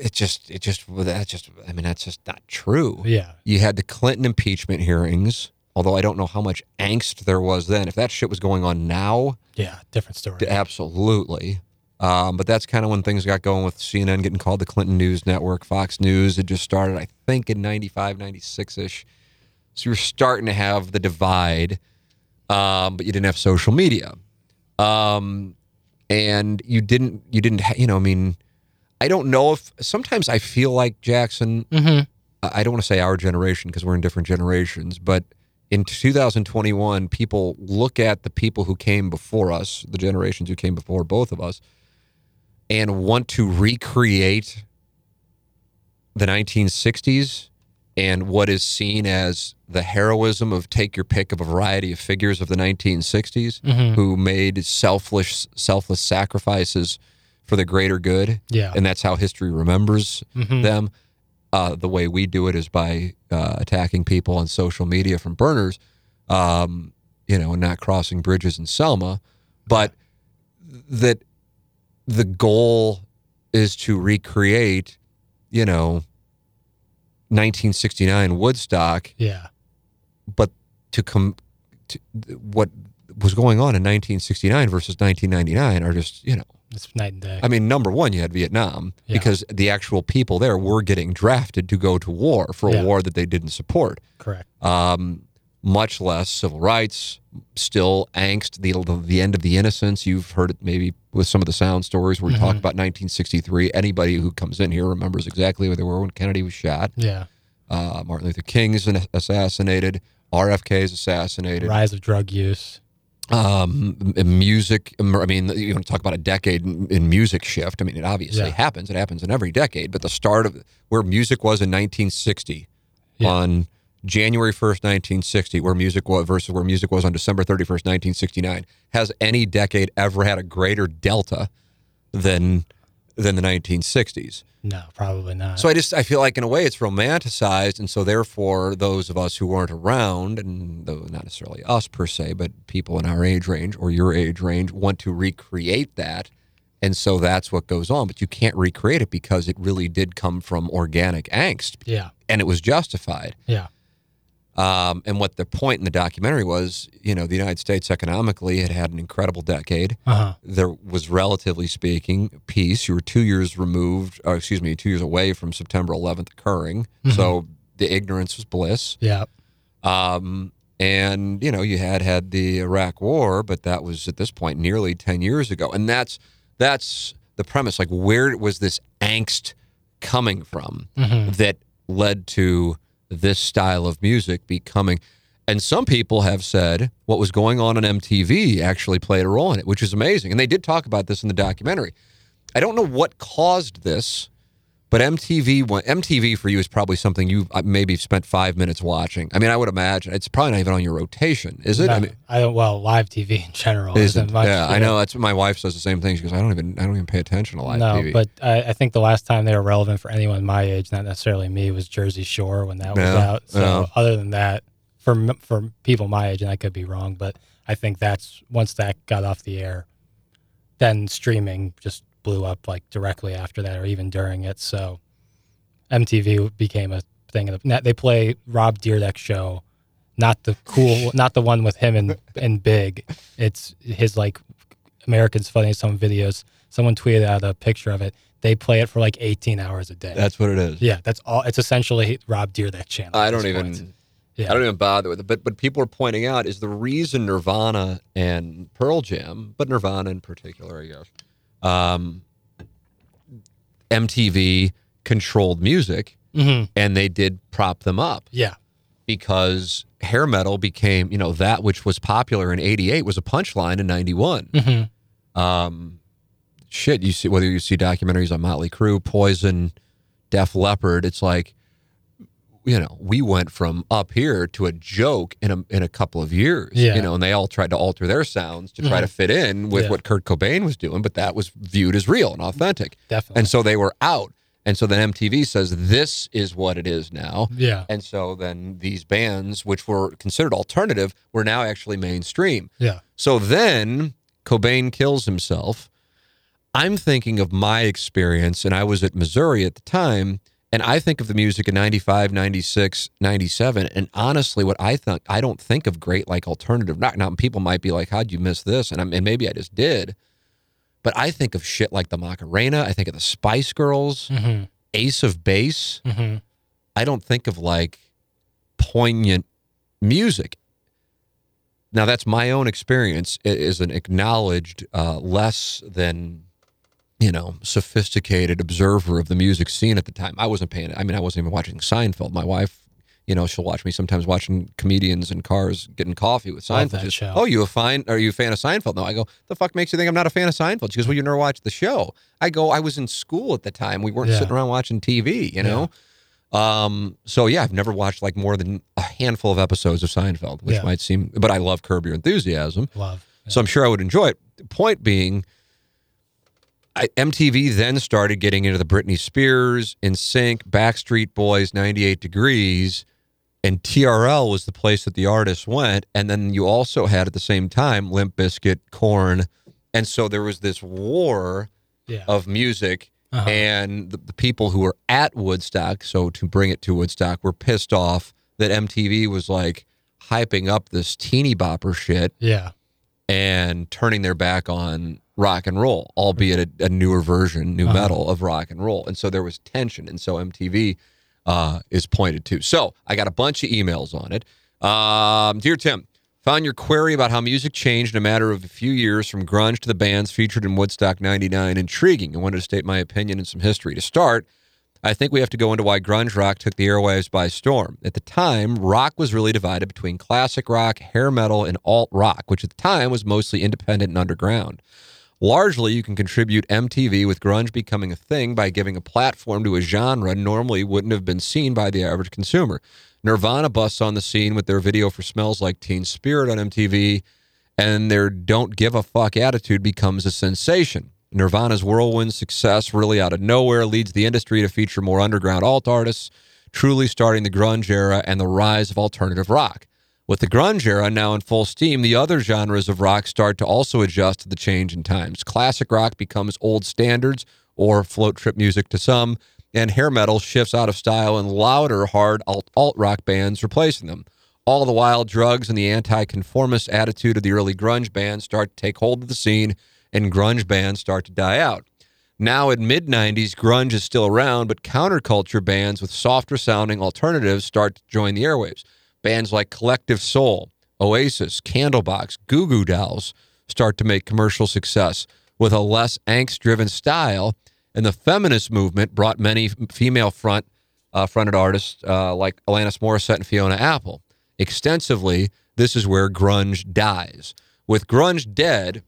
it just it just well, that's just I mean that's just not true. yeah, You had the Clinton impeachment hearings, although I don't know how much angst there was then. If that shit was going on now, yeah, different story. Absolutely. Um, but that's kind of when things got going with CNN getting called the Clinton News Network. Fox News It just started, I think, in 95, 96 ish. So you're starting to have the divide, um, but you didn't have social media. Um, and you didn't, you didn't, ha- you know, I mean, I don't know if sometimes I feel like Jackson, hmm I don't want to say our generation because we're in different generations, but in 2021, people look at the people who came before us, the generations who came before both of us, and want to recreate the 1960s and what is seen as the heroism of take your pick of a variety of figures of the 1960s Mhm. who made selfless selfless sacrifices for the greater good Yeah. and that's how history remembers Mhm. them. Uh, the way we do it is by uh, attacking people on social media from burners, um, you know, and not crossing bridges in Selma. But that the goal is to recreate, you know, 1969 Woodstock, Yeah. but to come to what was going on in 1969 versus 1999 are just, you know, It's night and day. I mean, number one, you had Vietnam Yeah. because the actual people there were getting drafted to go to war for a Yeah. war that they didn't support. Correct. Um, much less civil rights, still angst, the, the the end of the innocence. You've heard it maybe with some of the sound stories where we talk Mhm. about 1963. Anybody who comes in here remembers exactly where they were when Kennedy was shot. Yeah. Uh, Martin Luther King is assassinated. RFK is assassinated. Rise of drug use. Um music i mean you want to talk about a decade in, in music shift i mean it obviously Yeah. happens it happens in every decade but the start of where music was in 1960 Yeah. on january 1st 1960 where music was versus where music was on december 31st 1969 has any decade ever had a greater delta than than the 1960s No, probably not. so I just I feel like in a way it's romanticized, and so therefore those of us who weren't around, and though not necessarily us per se, but people in our age range or your age range want to recreate that, and so that's what goes on. But you can't recreate it because it really did come from organic angst, yeah. and it was justified. Yeah. Um, and what the point in the documentary was, you know, the United States economically had had an incredible decade Uh huh. there was relatively speaking peace. You were two years removed, or excuse me, two years away from September 11th occurring. Mhm. So the ignorance was bliss. Yeah. Um, And, you know, you had had the Iraq war, but that was at this point nearly 10 years ago. And that's that's the premise. Like where was this angst coming from that led to this style of music becoming and some people have said what was going on on MTV actually played a role in it, which is amazing. And they did talk about this in the documentary. I don't know what caused this, but MTV MTV for you is probably something you uh, maybe spent five minutes watching. I mean, I would imagine it's probably not even on your rotation, is it? No, I mean, I don't. Well, live TV in general isn't. isn't much. yeah, I know. That's my wife says the same thing. She goes, I don't even, I don't even pay attention to live no, TV. but I, I think the last time they were relevant for anyone my age, not necessarily me, was Jersey Shore when that was Yeah, out. So yeah. other than that, for for people my age, and I could be wrong, but I think that's once that got off the air, then streaming just blew up like directly after that, or even during it. So MTV became a thing. of- They play Rob Dyrdek show, not the cool, [LAUGHS] not the one with him and and Big. It's his like Americans Funniest Home Videos. Someone tweeted out a picture of it. They play it for like 18 hours a day. that's what it is. yeah, that's all. It's essentially Rob Dyrdek channel. I don't even. point. Yeah. I don't even bother with it. But but people are pointing out is the reason Nirvana and Pearl Jam, but Nirvana in particular, I guess, um, MTV controlled music Mhm. and they did prop them up Yeah, because hair metal became, you know, that which was popular in 88 was a punchline in 91. Mhm. Um, shit, you see, whether you see documentaries on Motley Crue, Poison, Def Leppard, it's like, you know, we went from up here to a joke in a, in a couple of years, Yeah. you know, and they all tried to alter their sounds to try to mm-hmm. fit in with Yeah. what Kurt Cobain was doing, but that was viewed as real and authentic. definitely. And so they were out. And so then MTV says, this is what it is now. yeah, And so then these bands, which were considered alternative, were now actually mainstream. yeah, So then Cobain kills himself. I'm thinking of my experience, and I was at Missouri at the time, and I think of the music in 95, 96, 97. And honestly, what I think, I don't think of great like alternative rock. Now, people might be like, how'd you miss this? And, I'm, and maybe I just did. But I think of shit like the Macarena. I think of the Spice Girls, hmm Ace of Base. hmm I don't think of like poignant music. Now that's my own experience i- is an acknowledged uh, less than you know sophisticated observer of the music scene at the time. I wasn't paying. I mean, I wasn't even watching Seinfeld. My wife, you know, she'll watch me sometimes watching comedians in cars getting coffee with Seinfeld. that She goes, show. oh, you a fine? Are you a fan of Seinfeld? No, I go. The fuck makes you think I'm not a fan of Seinfeld? She goes, well, you never watched the show. I go, I was in school at the time. We weren't Yeah. sitting around watching TV. You know. Um, so yeah, I've never watched like more than a handful of episodes of Seinfeld, which Yeah. might seem, but I love Curb Your Enthusiasm, love. so I'm sure I would enjoy it. Point being, I, MTV then started getting into the Britney Spears, NSYNC, Backstreet Boys, 98 Degrees, and TRL was the place that the artists went. And then you also had at the same time Limp Bizkit, Korn, and so there was this war Yeah, of music Uh-huh. and the, the people who were at Woodstock, so to bring it to Woodstock, were pissed off that MTV was like hyping up this teeny bopper shit yeah, and turning their back on rock and roll, albeit a, a newer version, new Uh-huh. metal of rock and roll. And so there was tension. And so MTV uh, is pointed to. So I got a bunch of emails on it. Um, Dear Tim, found your query about how music changed in a matter of a few years from grunge to the bands featured in Woodstock 99 intriguing. I wanted to state my opinion and some history. To start, I think we have to go into why grunge rock took the airwaves by storm. At the time, rock was really divided between classic rock, hair metal, and alt rock, which at the time was mostly independent and underground. Largely, you can contribute MTV with grunge becoming a thing by giving a platform to a genre normally wouldn't have been seen by the average consumer. Nirvana busts on the scene with their video for Smells Like Teen Spirit on MTV, and their don't give a fuck attitude becomes a sensation. Nirvana's whirlwind success, really out of nowhere, leads the industry to feature more underground alt artists, truly starting the grunge era and the rise of alternative rock. With the grunge era now in full steam, the other genres of rock start to also adjust to the change in times. Classic rock becomes old standards or float trip music to some, and hair metal shifts out of style and louder, hard alt rock bands replacing them. All the while, drugs and the anti conformist attitude of the early grunge bands start to take hold of the scene, and grunge bands start to die out. Now, in mid 90s, grunge is still around, but counterculture bands with softer sounding alternatives start to join the airwaves. Bands like Collective Soul, Oasis, Candlebox, Goo Goo Dolls start to make commercial success with a less angst driven style. And the feminist movement brought many female front uh, fronted artists uh, like Alanis Morissette and Fiona Apple. Extensively, this is where grunge dies. With grunge dead,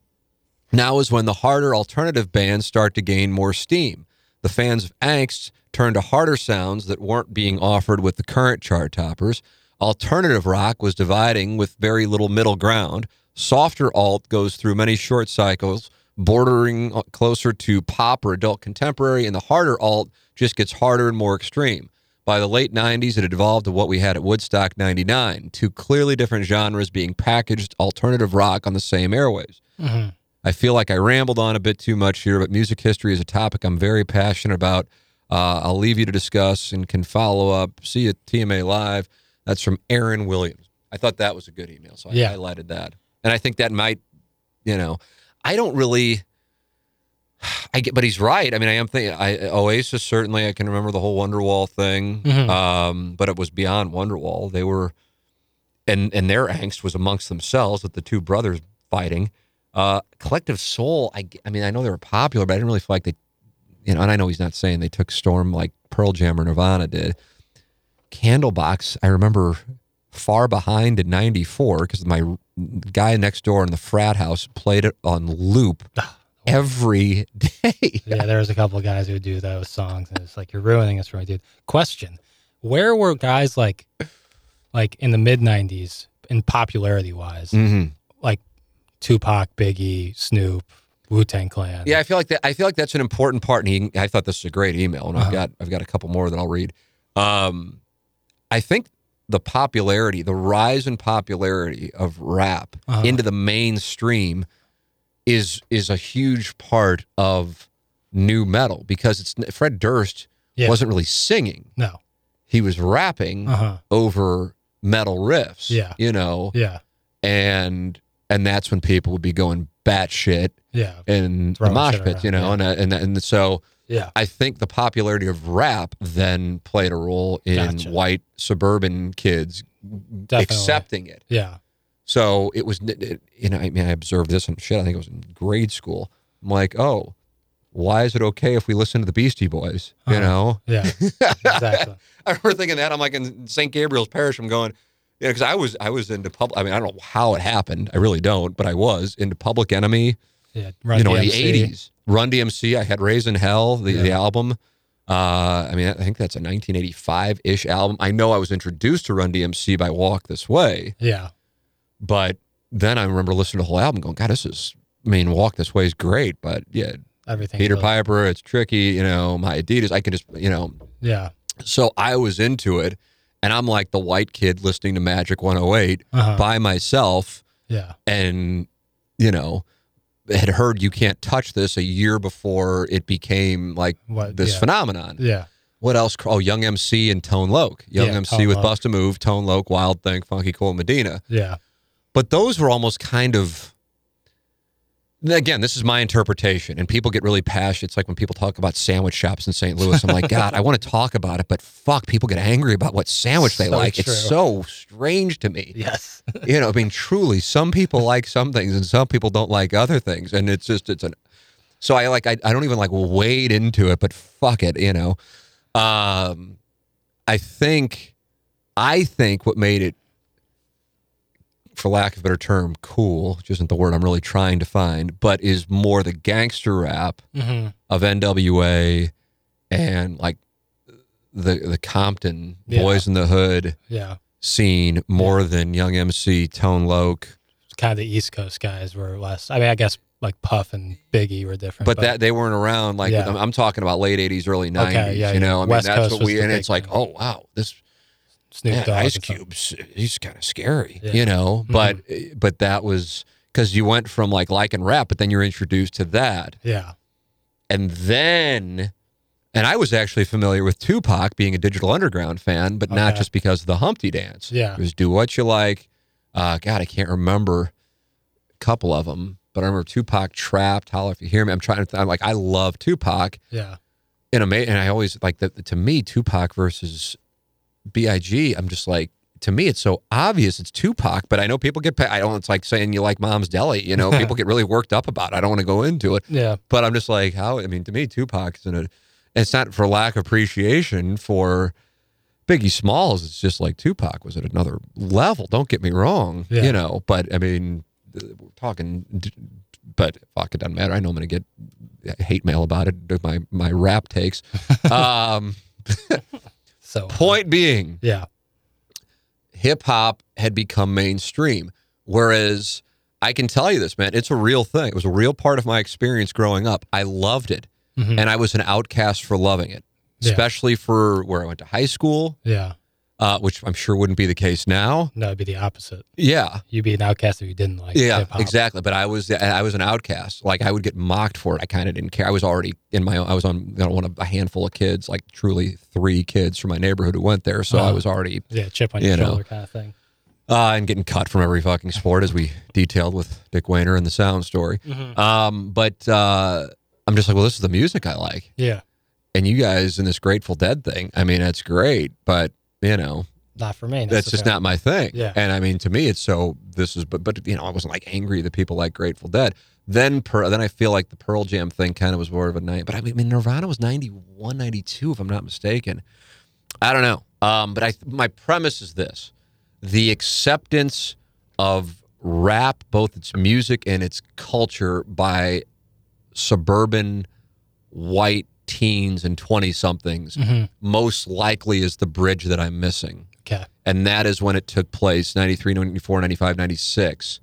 now is when the harder alternative bands start to gain more steam. The fans of angst turn to harder sounds that weren't being offered with the current chart toppers. Alternative rock was dividing with very little middle ground. Softer alt goes through many short cycles, bordering closer to pop or adult contemporary, and the harder alt just gets harder and more extreme. By the late 90s, it had evolved to what we had at Woodstock 99, two clearly different genres being packaged alternative rock on the same airways. I feel like I rambled on a bit too much here, but music history is a topic I'm very passionate about. Uh, I'll leave you to discuss and can follow up. See you at TMA Live. That's from Aaron Williams. I thought that was a good email, so I Yeah. highlighted that. And I think that might, you know, I don't really. I get, but he's right. I mean, I am thinking. I, Oasis certainly. I can remember the whole Wonderwall thing, Mhm. um, but it was beyond Wonderwall. They were, and and their angst was amongst themselves with the two brothers fighting. Uh, Collective Soul. I, I mean, I know they were popular, but I didn't really feel like they, you know. And I know he's not saying they took Storm like Pearl Jam or Nirvana did. Candlebox. I remember far behind in '94 because my guy next door in the frat house played it on loop [SIGHS] every day. [LAUGHS] Yeah, there was a couple of guys who would do those songs, and it's like you're ruining us for me, dude. Question: Where were guys like, like in the mid '90s in popularity wise, hmm like Tupac, Biggie, Snoop, Wu Tang Clan? Yeah, I feel like that. I feel like that's an important part. And he, I thought this was a great email, and I've Uh-huh. got I've got a couple more that I'll read. Um, I think the popularity, the rise in popularity of rap Uh-huh. into the mainstream is is a huge part of nu metal because it's Fred Durst Yeah. wasn't really singing; no. he was rapping Uh huh. over metal riffs. Yeah. you know, Yeah. and and that's when people would be going batshit Yeah. in the Throwing mosh shit pits, you know, and, and and so Yeah. I think the popularity of rap then played a role in Gotcha. white suburban kids Definitely. accepting it. Yeah. So it was, it, you know, I mean, I observed this and shit. I think it was in grade school. I'm like, oh, why is it okay if we listen to the Beastie Boys? You Uh-huh. know, Yeah. Exactly. [LAUGHS] I remember thinking that. I'm like in St. Gabriel's Parish. I'm going, you know, because I was I was into public. I mean, I don't know how it happened. I really don't, but I was into Public Enemy. Yeah. Run you know, in the '80s, Run DMC. I had Raising Hell, the, the album. Uh, I mean, I think that's a 1985 ish album. I know I was introduced to Run DMC by Walk This Way, Yeah. but then I remember listening to the whole album, going, God, this is. I mean, Walk This Way is great, but yeah, Everything. Peter Piper, it's tricky. You know, my Adidas. I can just, you know, Yeah. so I was into it, and I'm like the white kid listening to Magic 108 Uh-huh. by myself, Yeah. and you know, had heard you can't touch this a year before it became like What? this yeah. phenomenon. Yeah. What else? Oh, Young MC and Tone Loc. Young Yeah, MC Tone with Loc. Bust a Move, Tone Loc, Wild Thing, Funky Cold Medina. Yeah. But those were almost kind of. Again, this is my interpretation, and people get really passionate. It's like when people talk about sandwich shops in St. Louis. I'm like, [LAUGHS] God, I want to talk about it, but fuck, people get angry about what sandwich they So like. true. It's so strange to me. Yes. [LAUGHS] You know, I mean, truly, some people like some things, and some people don't like other things, and it's just it's an. So I like I, I don't even like wade into it, but fuck it, you know. Um, I think, I think what made it, for lack of a better term, cool, which isn't the word I'm really trying to find, but is more the gangster rap hmm of NWA and like the the Compton Yeah. Boys in the Hood Yeah. scene more than Young MC, Tone Loc. Kind of the East Coast guys were less. I mean, I guess like Puff and Biggie were different. But that they weren't around. Like Yeah. I'm, I'm talking about late '80s, early '90s. Okay, yeah, you know, yeah. I mean West that's Coast what we. And it's like, oh wow, this Snoop Dogg. Ice. Cube's he's kind of scary. Yeah. Mm-hmm. You know, but but that was because you went from like and rap, but then you're introduced to that, Yeah. and then. And I was actually familiar with Tupac being a Digital Underground fan, but not just because of the Humpty Dance. Yeah. It was Do What You Like. Uh, God, I can't remember a couple of them, but I remember Tupac Trapped. Holler if you hear me. I'm trying to. I'm like, I love Tupac, Yeah. and ama- and I always like that. To me, Tupac versus Big. I'm just like to me, it's so obvious it's Tupac, but I know people get. I don't. It's like saying you like Mom's Deli. You know, [LAUGHS] people get really worked up about. it. I don't want to go into it, Yeah. but I'm just like, how? I mean, to me, Tupac is in a. It's not for lack of appreciation for Biggie Smalls. It's just like Tupac was at another level. Don't get me wrong. Yeah. You know, but I mean, we're talking. But fuck, it doesn't matter. I know I'm going to get hate mail about it. My my rap takes. [LAUGHS] um, [LAUGHS] So point being, Yeah. hip hop had become mainstream. Whereas I can tell you this, man, it's a real thing. It was a real part of my experience growing up. I loved it. Mhm. And I was an outcast for loving it, Yeah. especially for where I went to high school, Yeah. Uh, which I'm sure wouldn't be the case now. No, it'd be the opposite. Yeah. You'd be an outcast if you didn't like Yeah, hip-hop. exactly. But I was I was an outcast. Like I would get mocked for it. I kind of didn't care. I was already in my own. I was on you know, one of a handful of kids, like truly three kids from my neighborhood who went there. So I Uh-huh. was already Yeah, chip on You your know. shoulder kind of thing. uh, and getting cut from every fucking sport, as we detailed with Dick Wehner and the Sound story. Mhm. Um, but uh, I'm just like, well, this is the music I like, Yeah. and you guys in this Grateful Dead thing. I mean, that's great, but you know, Not for me. that's just not my thing. Yeah. And I mean, to me, it's so. This is, but but you know, I wasn't like angry that people like Grateful Dead. Then, per, then I feel like the Pearl Jam thing kind of was more of a night. But I mean, Nirvana was 91, 92, if I'm not mistaken. I don't know. Um, but I, my premise is this: the acceptance of rap, both its music and its culture, by suburban white teens and 20 somethings Mhm. most likely is the bridge that I'm missing. Okay. And that is when it took place 93, 94, 95, 96.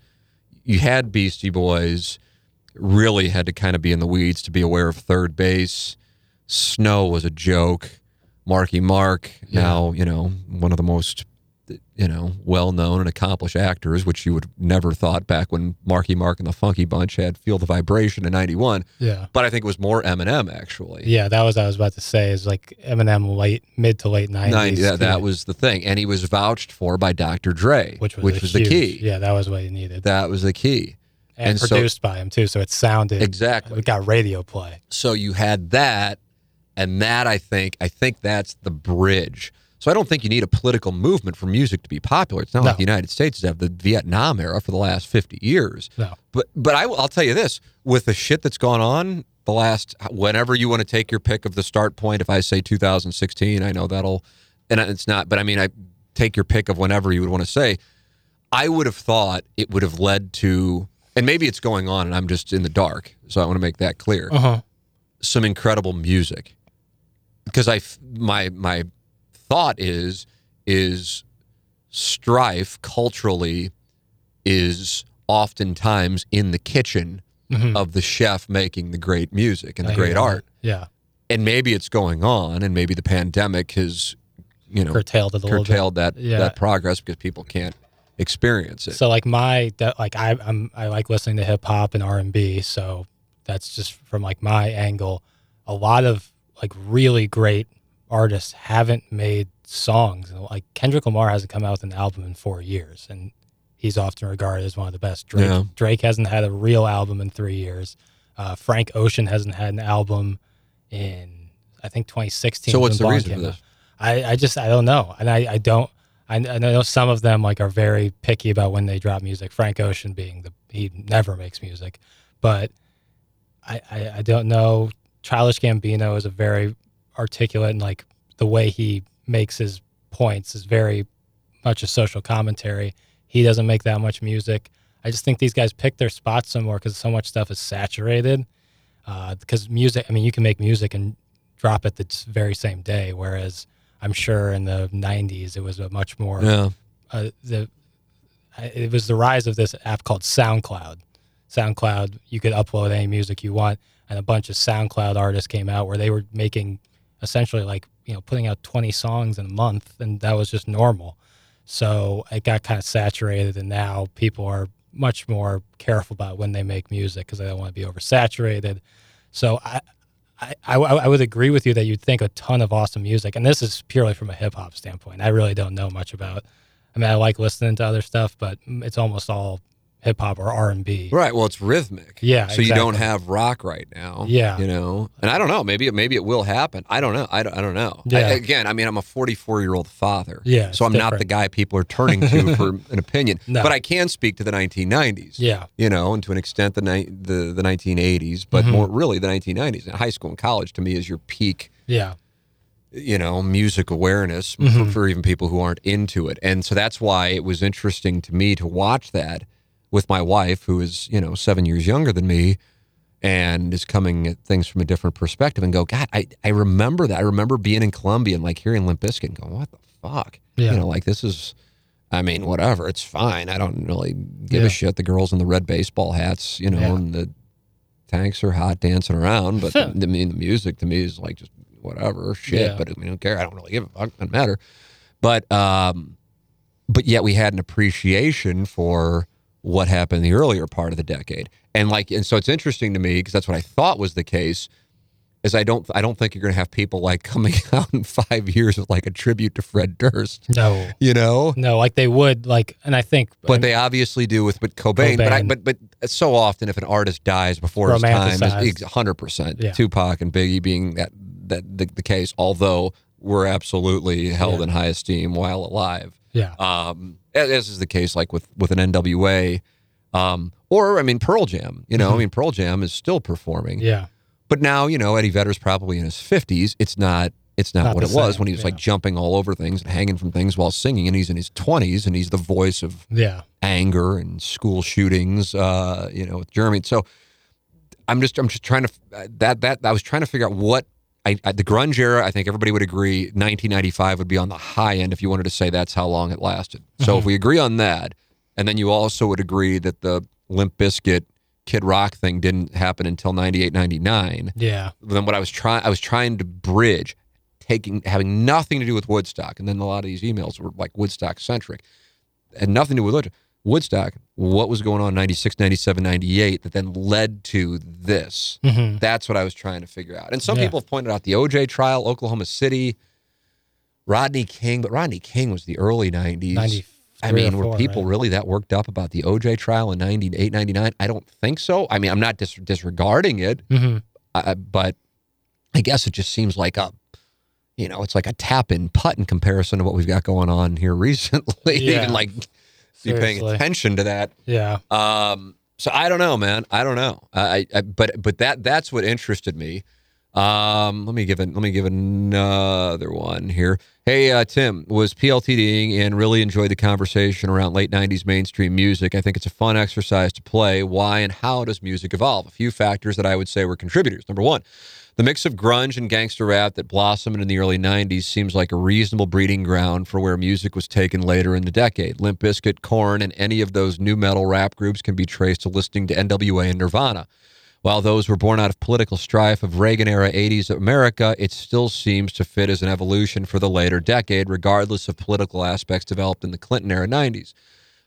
You had Beastie Boys, really had to kind of be in the weeds to be aware of 3rd Bass. Snow was a joke. Marky Mark, Yeah. now, you know, one of the most, you know, well known and accomplished actors, which you would never thought back when Marky Mark and the Funky Bunch had Feel the Vibration in 91. Yeah. But I think it was more Eminem, actually. Yeah, that was what I was about to say. Is like Eminem late mid to late nineties. 90, that, that was the thing. And he was vouched for by Dr. Dre, which was, a the huge- key. Yeah, that was what he needed, That was the key. and, and so- produced by him too. So it sounded Exactly. It got radio play. So you had that, and that I think I think that's the bridge. So I don't think you need a political movement for music to be popular. It's not No. like the United States has had the Vietnam era for the last 50 years. No. But but I, will tell you this: with the shit that's gone on the last, whenever you want to take your pick of the start point, if I say 2016, I know that'll, and it's not. But I mean, I take your pick of whenever you would want to say. I would have thought it would have led to, and maybe it's going on, and I'm just in the dark. So I want to make that clear Uh huh. some incredible music because I, my my thought is is strife culturally is oftentimes in the kitchen Mhm. of the chef making the great music and I the great that. art Yeah, and maybe it's going on and maybe the pandemic has you know curtailed it a little bit. curtailed that Yeah. that progress because people can't experience it So like my that like I I'm I like listening to hip hop and R and B. So that's just from like my angle. A lot of like really great artists haven't made songs. Like Kendrick Lamar hasn't come out with an album in four years, and he's often regarded as one of the best. Drake Yeah. Drake hasn't had a real album in three years. Uh, Frank Ocean hasn't had an album in I think 2016. so what's the reason for out. this I, I just I don't know, and I, I don't. I, I know some of them like are very picky about when they drop music. Frank Ocean being the he never makes music, but I, I I don't know. Childish Gambino is a very articulate and like the way he makes his points is very much a social commentary. He doesn't make that much music. I just think these guys pick their spots somewhere because so much stuff is saturated. Uh, because music, I mean, you can make music and drop it the very same day, whereas I'm sure in the '90s it was a much more yeah uh, the it was the rise of this app called SoundCloud. SoundCloud, you could upload any music you want, and a bunch of SoundCloud artists came out where they were making essentially like you know putting out 20 songs in a month, and that was just normal. So it got kind of saturated, and now people are much more careful about when they make music because they don't want to be oversaturated. So I, I, I, I would agree with you that you'd think a ton of awesome music, and this is purely from a hip hop standpoint. I really don't know much about. I mean, I like listening to other stuff, but mm, it's almost all hip hop or R and B. Right. Well, it's rhythmic. Yeah, So you don't have rock right now. Yeah. You know, and I don't know. Maybe it maybe it will happen. I don't know. I don't, I don't know. I- again, I mean, I'm a 44 year old father. Yeah, So I'm not the guy people are turning to [LAUGHS] for an opinion. No. But I can speak to the 1990s. Yeah. You know, and to an extent the ni- the the 1980s, but Mm-hmm. more really the 1990s. And high school and college to me is your peak Yeah. you know, music awareness Mm-hmm. for, for even people who aren't into it. And so that's why it was interesting to me to watch that with my wife, who is, you know, seven years younger than me and is coming at things from a different perspective and go, God, I, I remember that. I remember being in Columbia and like hearing Limp Bizkit and going, what the fuck? Yeah. You know, like this is, I mean, whatever. It's fine. I don't really give Yeah. a shit. The girls in the red baseball hats, you know, Yeah. and the tanks are hot dancing around. But I mean, the music to me is like just whatever shit. But I mean, I don't care. I don't really give a fuck. Doesn't matter. But um, but yet we had an appreciation for what happened in the earlier part of the decade, and like, and so it's interesting to me because that's what I thought was the case. Is I don't I don't think you're going to have people like [LAUGHS] coming out in five years with like a tribute to Fred Durst, No. you know. No, like they would like, and I think, But they obviously do with but Cobain. But I, but but so often if an artist dies before his time, Romanticized. hundred percent. Tupac and Biggie being that that the, the case, although were absolutely held Yeah. in high esteem while alive. yeah, Um, as is the case like with with an NWA, um, or I mean Pearl Jam. You know, I mean Pearl Jam is still performing. Mm-hmm. yeah, But now, you know, Eddie Vedder's probably in his fifties. It's not it's not, Not what it was when he was like jumping all over things and hanging from things while singing, and he's in his twenties and he's the voice of yeah, anger and school shootings, uh, you know, with Jeremy. So I'm just I'm just trying to that that I was trying to figure out what I, I the grunge era. I think everybody would agree 1995 would be on the high end if you wanted to say that's how long it lasted. So if mm-hmm. we agree on that, and then you also would agree that the Limp Bizkit Kid Rock thing didn't happen until 98 99 yeah, then what I was trying I was trying to bridge taking having nothing to do with Woodstock and then a lot of these emails were like Woodstock centric and nothing to do with Woodstock. Woodstock what was going on in 96 97 98 that then led to this hmm that's what I was trying to figure out and some Yeah. people have pointed out the OJ trial Oklahoma City Rodney King but Rodney King was the early 90s 93 I mean, or were people right? really that worked up about the OJ trial in 98, 99? I don't think so. I mean, I'm not dis- disregarding it, hmm uh, but I guess it just seems like a, you know, it's like a tap in putt in comparison to what we've got going on here [LAUGHS] recently. Yeah. Even like be paying Seriously. attention to that. yeah, Um, so I don't know, man. I don't know. I, I but but that that's what interested me. Um, let me give it. Let me give another one here. Hey, uh, Tim was PLTDing and really enjoyed the conversation around late '90s mainstream music. I think it's a fun exercise to play. Why and how does music evolve? A few factors that I would say were contributors. Number one. The mix of grunge and gangster rap that blossomed in the early 90s seems like a reasonable breeding ground for where music was taken later in the decade. Limp Bizkit, Korn, and any of those nu metal rap groups can be traced to listening to NWA and Nirvana. While those were born out of political strife of Reagan era 80s America, it still seems to fit as an evolution for the later decade, regardless of political aspects developed in the Clinton era 90s.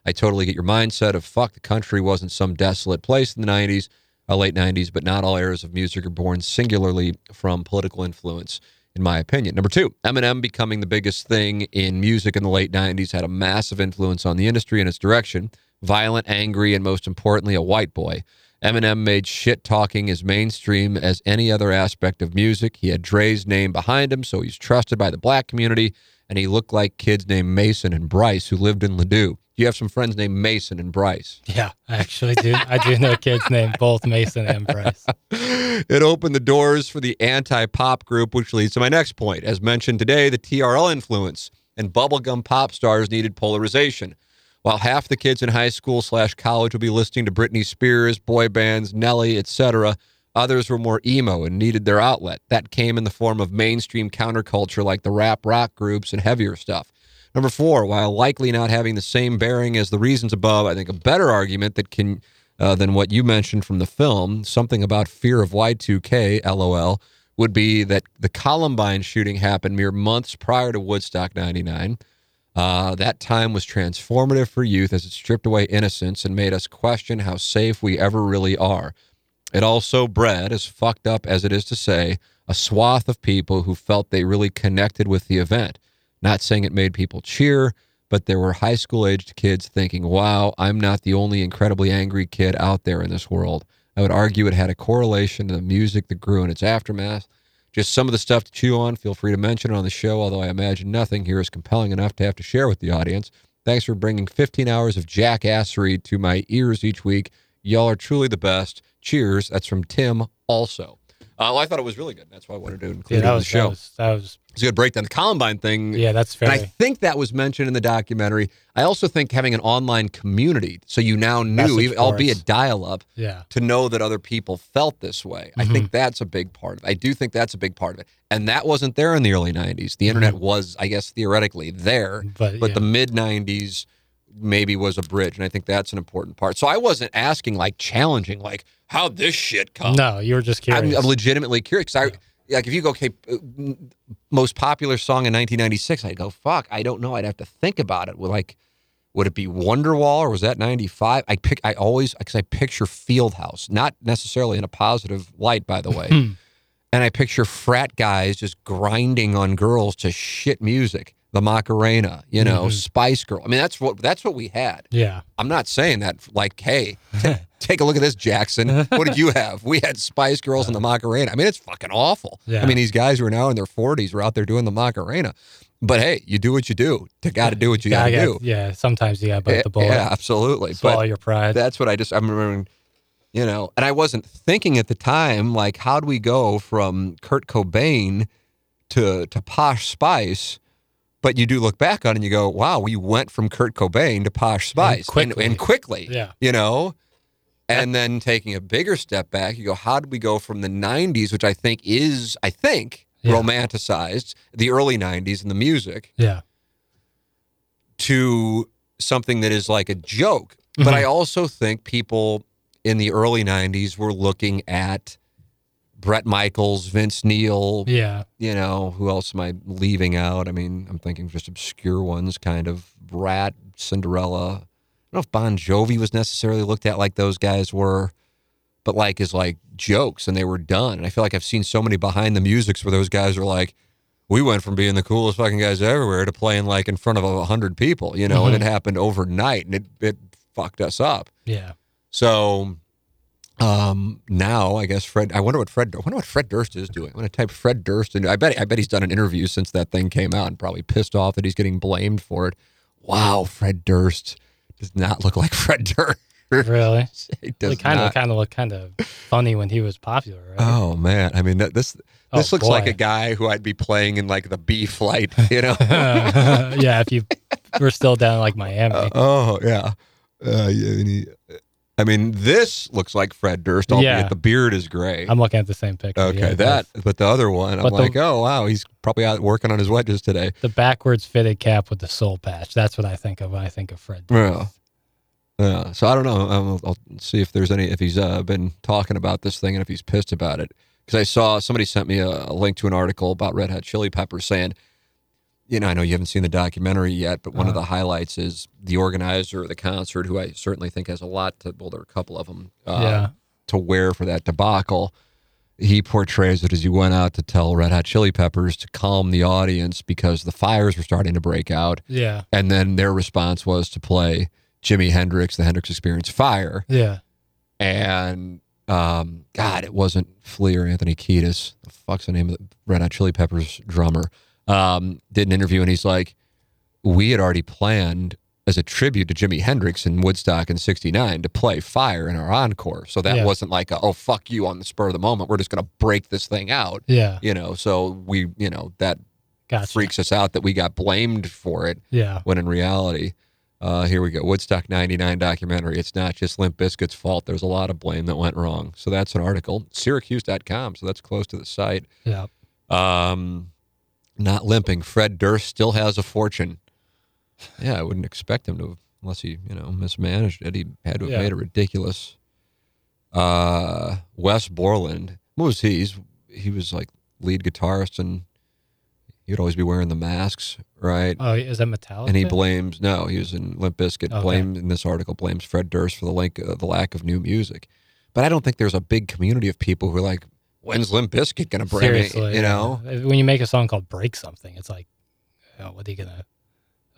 I totally get your mindset of fuck, the country wasn't some desolate place in the 90s, uh, late 90s, but not all eras of music are born singularly from political influence, in my opinion. Number two, Eminem becoming the biggest thing in music in the late 90s had a massive influence on the industry and its direction. Violent, angry, and most importantly, a white boy. Eminem made shit talking as mainstream as any other aspect of music. He had Dre's name behind him, so he's trusted by the black community, and he looked like kids named Mason and Bryce who lived in Ladue. You have some friends named Mason and Bryce. yeah. I actually do. I do know kids named both Mason and Bryce. [LAUGHS] it opened the doors for the anti pop group, which leads to my next point. As mentioned today, the TRL influence and bubblegum pop stars needed polarization. While half the kids in high school slash college will be listening to Britney Spears, boy bands, Nelly, etc., others were more emo and needed their outlet. That came in the form of mainstream counterculture like the rap rock groups and heavier stuff. Number four, while likely not having the same bearing as the reasons above, I think a better argument that can uh, than what you mentioned from the film, something about fear of Y2K, lol, would be that the Columbine shooting happened mere months prior to Woodstock 99. Uh, that time was transformative for youth as it stripped away innocence and made us question how safe we ever really are. It also bred, as fucked up as it is to say, a swath of people who felt they really connected with the event. Not saying it made people cheer, but there were high school aged kids thinking, wow, I'm not the only incredibly angry kid out there in this world. I would argue it had a correlation to the music that grew in its aftermath. Just some of the stuff to chew on. Feel free to mention it on the show, although I imagine nothing here is compelling enough to have to share with the audience. Thanks for bringing 15 hours of jackassery to my ears each week. Y'all are truly the best. Cheers. That's from Tim also. Uh, well, I thought it was really good. That's why I wanted to include Yeah, it in was, the show. that was that was it's a good breakdown. The Columbine thing yeah, that's fair. and I think that was mentioned in the documentary. I also think having an online community, so you now knew, even, albeit dial up, yeah. to know that other people felt this way. I Mm-hmm. think that's a big part of it. I do think that's a big part of it. And that wasn't there in the early 90s. The internet was, I guess, theoretically there, Mm-hmm. But, but yeah. the mid 90s maybe was a bridge. And I think that's an important part. So I wasn't asking, like, challenging, like, how'd this shit come? No, you were just I'm. I'm legitimately curious. I, like, if you go, okay, uh, most popular song in 1996, I'd go, fuck, I don't know. I'd have to think about it. Well, like, would it be Wonderwall or was that 95? I pick, I always, because I picture Fieldhouse, not necessarily in a positive light, by the way. [LAUGHS] and I picture frat guys just grinding on girls to shit music. The Macarena, you know, mm-hmm. Spice Girl. I mean, that's what that's what we had. yeah. I'm not saying that like, hey, [LAUGHS] t- take a look at this, Jackson. What did you have? We had Spice Girls and the Macarena. I mean, it's fucking awful. Yeah. I mean, these guys who are now in their 40s were out there doing the Macarena. But hey, you do what you do. You got to do what you got to do. Yeah, sometimes you got to bite the bullet. Yeah, absolutely. Swallow But your pride. that's what I just, I'm remembering, you know, and I wasn't thinking at the time, like, how do we go from Kurt Cobain to, to Posh Spice? But you do look back on it and you go, wow, we went from Kurt Cobain to Posh Spice quickly. and, quickly Yeah. you know and then taking a bigger step back you go how did we go from the 90s which i think is i think Yeah. romanticized the early 90s and the music yeah. to something that is like a joke but Mm-hmm. i also think people in the early 90s were looking at bret michaels vince neil Yeah. you know who else am i leaving out? I mean i'm thinking just obscure ones kind of Ratt cinderella. I don't know if bon jovi was necessarily looked at like those guys were but like as like jokes and they were done. And i feel like i've seen so many behind the musics where those guys are like we went from being the coolest fucking guys everywhere to playing like in front of a hundred people you know and it mm-hmm. happened overnight and it, it fucked us up. Yeah. so um, now I guess Fred. I wonder what Fred. I wonder what Fred Durst is doing. I'm gonna type Fred Durst into. I bet. I bet he's done an interview since that thing came out and probably pissed off that he's getting blamed for it. Wow, Fred Durst does not look like [LAUGHS] Fred Durst. Really? [LAUGHS] He does It kind of kind of looked kind of funny when he was popular, right? Oh man, I mean that, this. Oh, This looks like a guy who I'd be playing in like the B flight, [LAUGHS] you know. yeah, if you were still down like Miami. oh yeah, uh, yeah, and I mean, this looks like Fred Durst, albeit Yeah. the beard is gray. I'm looking at the same picture. Okay, yeah, that. But the other one, I'm the- like, oh wow, he's probably out working on his wedges today. the backwards fitted cap with the soul patch. That's what I think of when I think of Fred. Yeah. Yeah. So I don't know. I'll, I'll see if there's any if he's uh, been talking about this thing and if he's pissed about it. Because I saw somebody sent me a, a link to an article about Red Hot Chili Peppers saying, you know, I know you haven't seen the documentary yet, but one of Uh-huh. the highlights is the organizer of the concert, who I certainly think has a lot to. Well, there are a couple of them. Uh, Yeah. To wear for that debacle. He portrays it as he went out to tell Red Hot Chili Peppers to calm the audience because the fires were starting to break out. Yeah. And then their response was to play Jimi Hendrix, the Hendrix Experience Fire. Yeah. And um, God, it wasn't Flea or Anthony Kiedis. The fuck's the name of the Red Hot Chili Peppers drummer? Um, did an interview and he's like, We had already planned as a tribute to Jimi Hendrix in Woodstock in 69 to play Fire in our encore. So that Yeah. wasn't like, a, oh, fuck you on the spur of the moment. We're just going to break this thing out. Yeah. You know, so we, you know, that Gotcha. freaks us out that we got blamed for it Yeah. when in reality, uh, here we go. Woodstock 99 documentary. It's not just Limp Bizkit's fault. There's a lot of blame that went wrong. So that's an article. Syracuse.com. So that's close to the site. Yeah. Um, not limping. Fred Durst still has a fortune. Yeah, I wouldn't expect him to, unless he, you know, mismanaged it. He had to have Yeah. made it ridiculous. Uh, Wes Borland. What was he? He's, he was like lead guitarist and he'd always be wearing the masks, right? Oh, is that Metallica? and he blames no, he was in Limp Bizkit. Okay. Blame in this article blames Fred Durst for the link, uh, the lack of new music. But I don't think there's a big community of people who are like, when's Limp Bizkit going to bring it? Seriously, You yeah. know, when you make a song called "Break Something," it's like, you know, what are you gonna?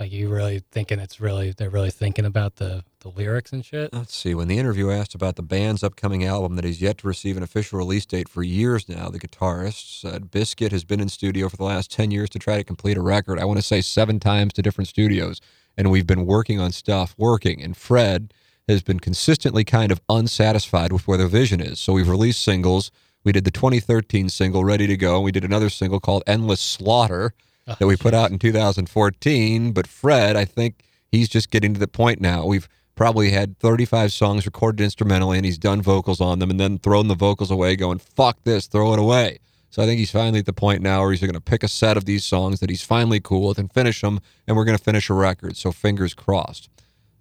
Like you really thinking it's really they're really thinking about the the lyrics and shit. Let's see. When the interview asked about the band's upcoming album that that is yet to receive an official release date for years now, the guitarist said Bizkit has been in studio for the last 10 years to try to complete a record. I want to say seven times to different studios. And we've been working on stuff, working. And Fred has been consistently kind of unsatisfied with where their vision is. So we've released singles. We did the 2013 single, Ready to Go. and We did another single called Endless Slaughter Oh, that we put out in 2014. But Fred, I think he's just getting to the point now. We've probably had 35 songs recorded instrumentally, and he's done vocals on them, and then thrown the vocals away, going "fuck this," throw it away. So I think he's finally at the point now where he's going to pick a set of these songs that he's finally cool with and finish them, and we're going to finish a record. So fingers crossed.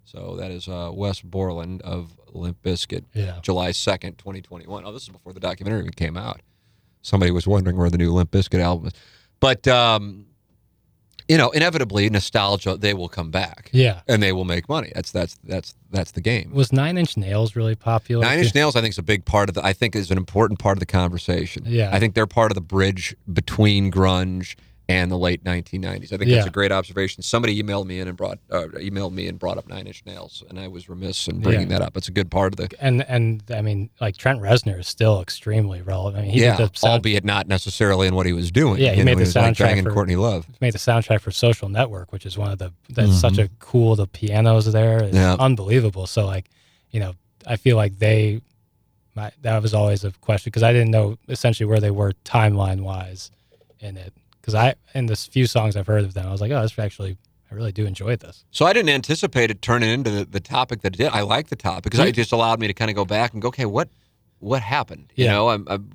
So that is uh, Wes Borland of Limp Bizkit, Yeah. July 2nd, 2021. Oh, this is before the documentary even came out. Somebody was wondering where the new Limp Bizkit album is. But, um, you know, inevitably, nostalgia, they will come back Yeah. and they will make money. That's that's that's that's the game. Was Nine Inch Nails really popular? Nine? Inch Nails, I think, is a big part of the. I think is an important part of the conversation. Yeah. I think they're part of the bridge between grunge and the late 1990s. I think that's a great observation. Somebody emailed me in and brought uh, emailed me and brought up Nine Inch Nails, and I was remiss in bringing Yeah. that up. It's a good part of the. And and I mean, like Trent Reznor is still extremely relevant. I mean, he yeah, did the sound, albeit not necessarily in what he was doing. Yeah, he made know, the like soundtrack banging for- Courtney Love. made the soundtrack for Social Network, which is one of the that's such a cool. The pianos there is Mm-hmm. Yeah. unbelievable. So like, you know, I feel like they, my, that was always a question because I didn't know essentially where they were timeline wise in it. Because I in the few songs I've heard of them, I was like, oh, this actually, I really do enjoy this. So I didn't anticipate it turning into the, the topic that it did. I like the topic because it just allowed me to kind of go back and go, okay, what what happened? You Yeah. know, I'm, I'm,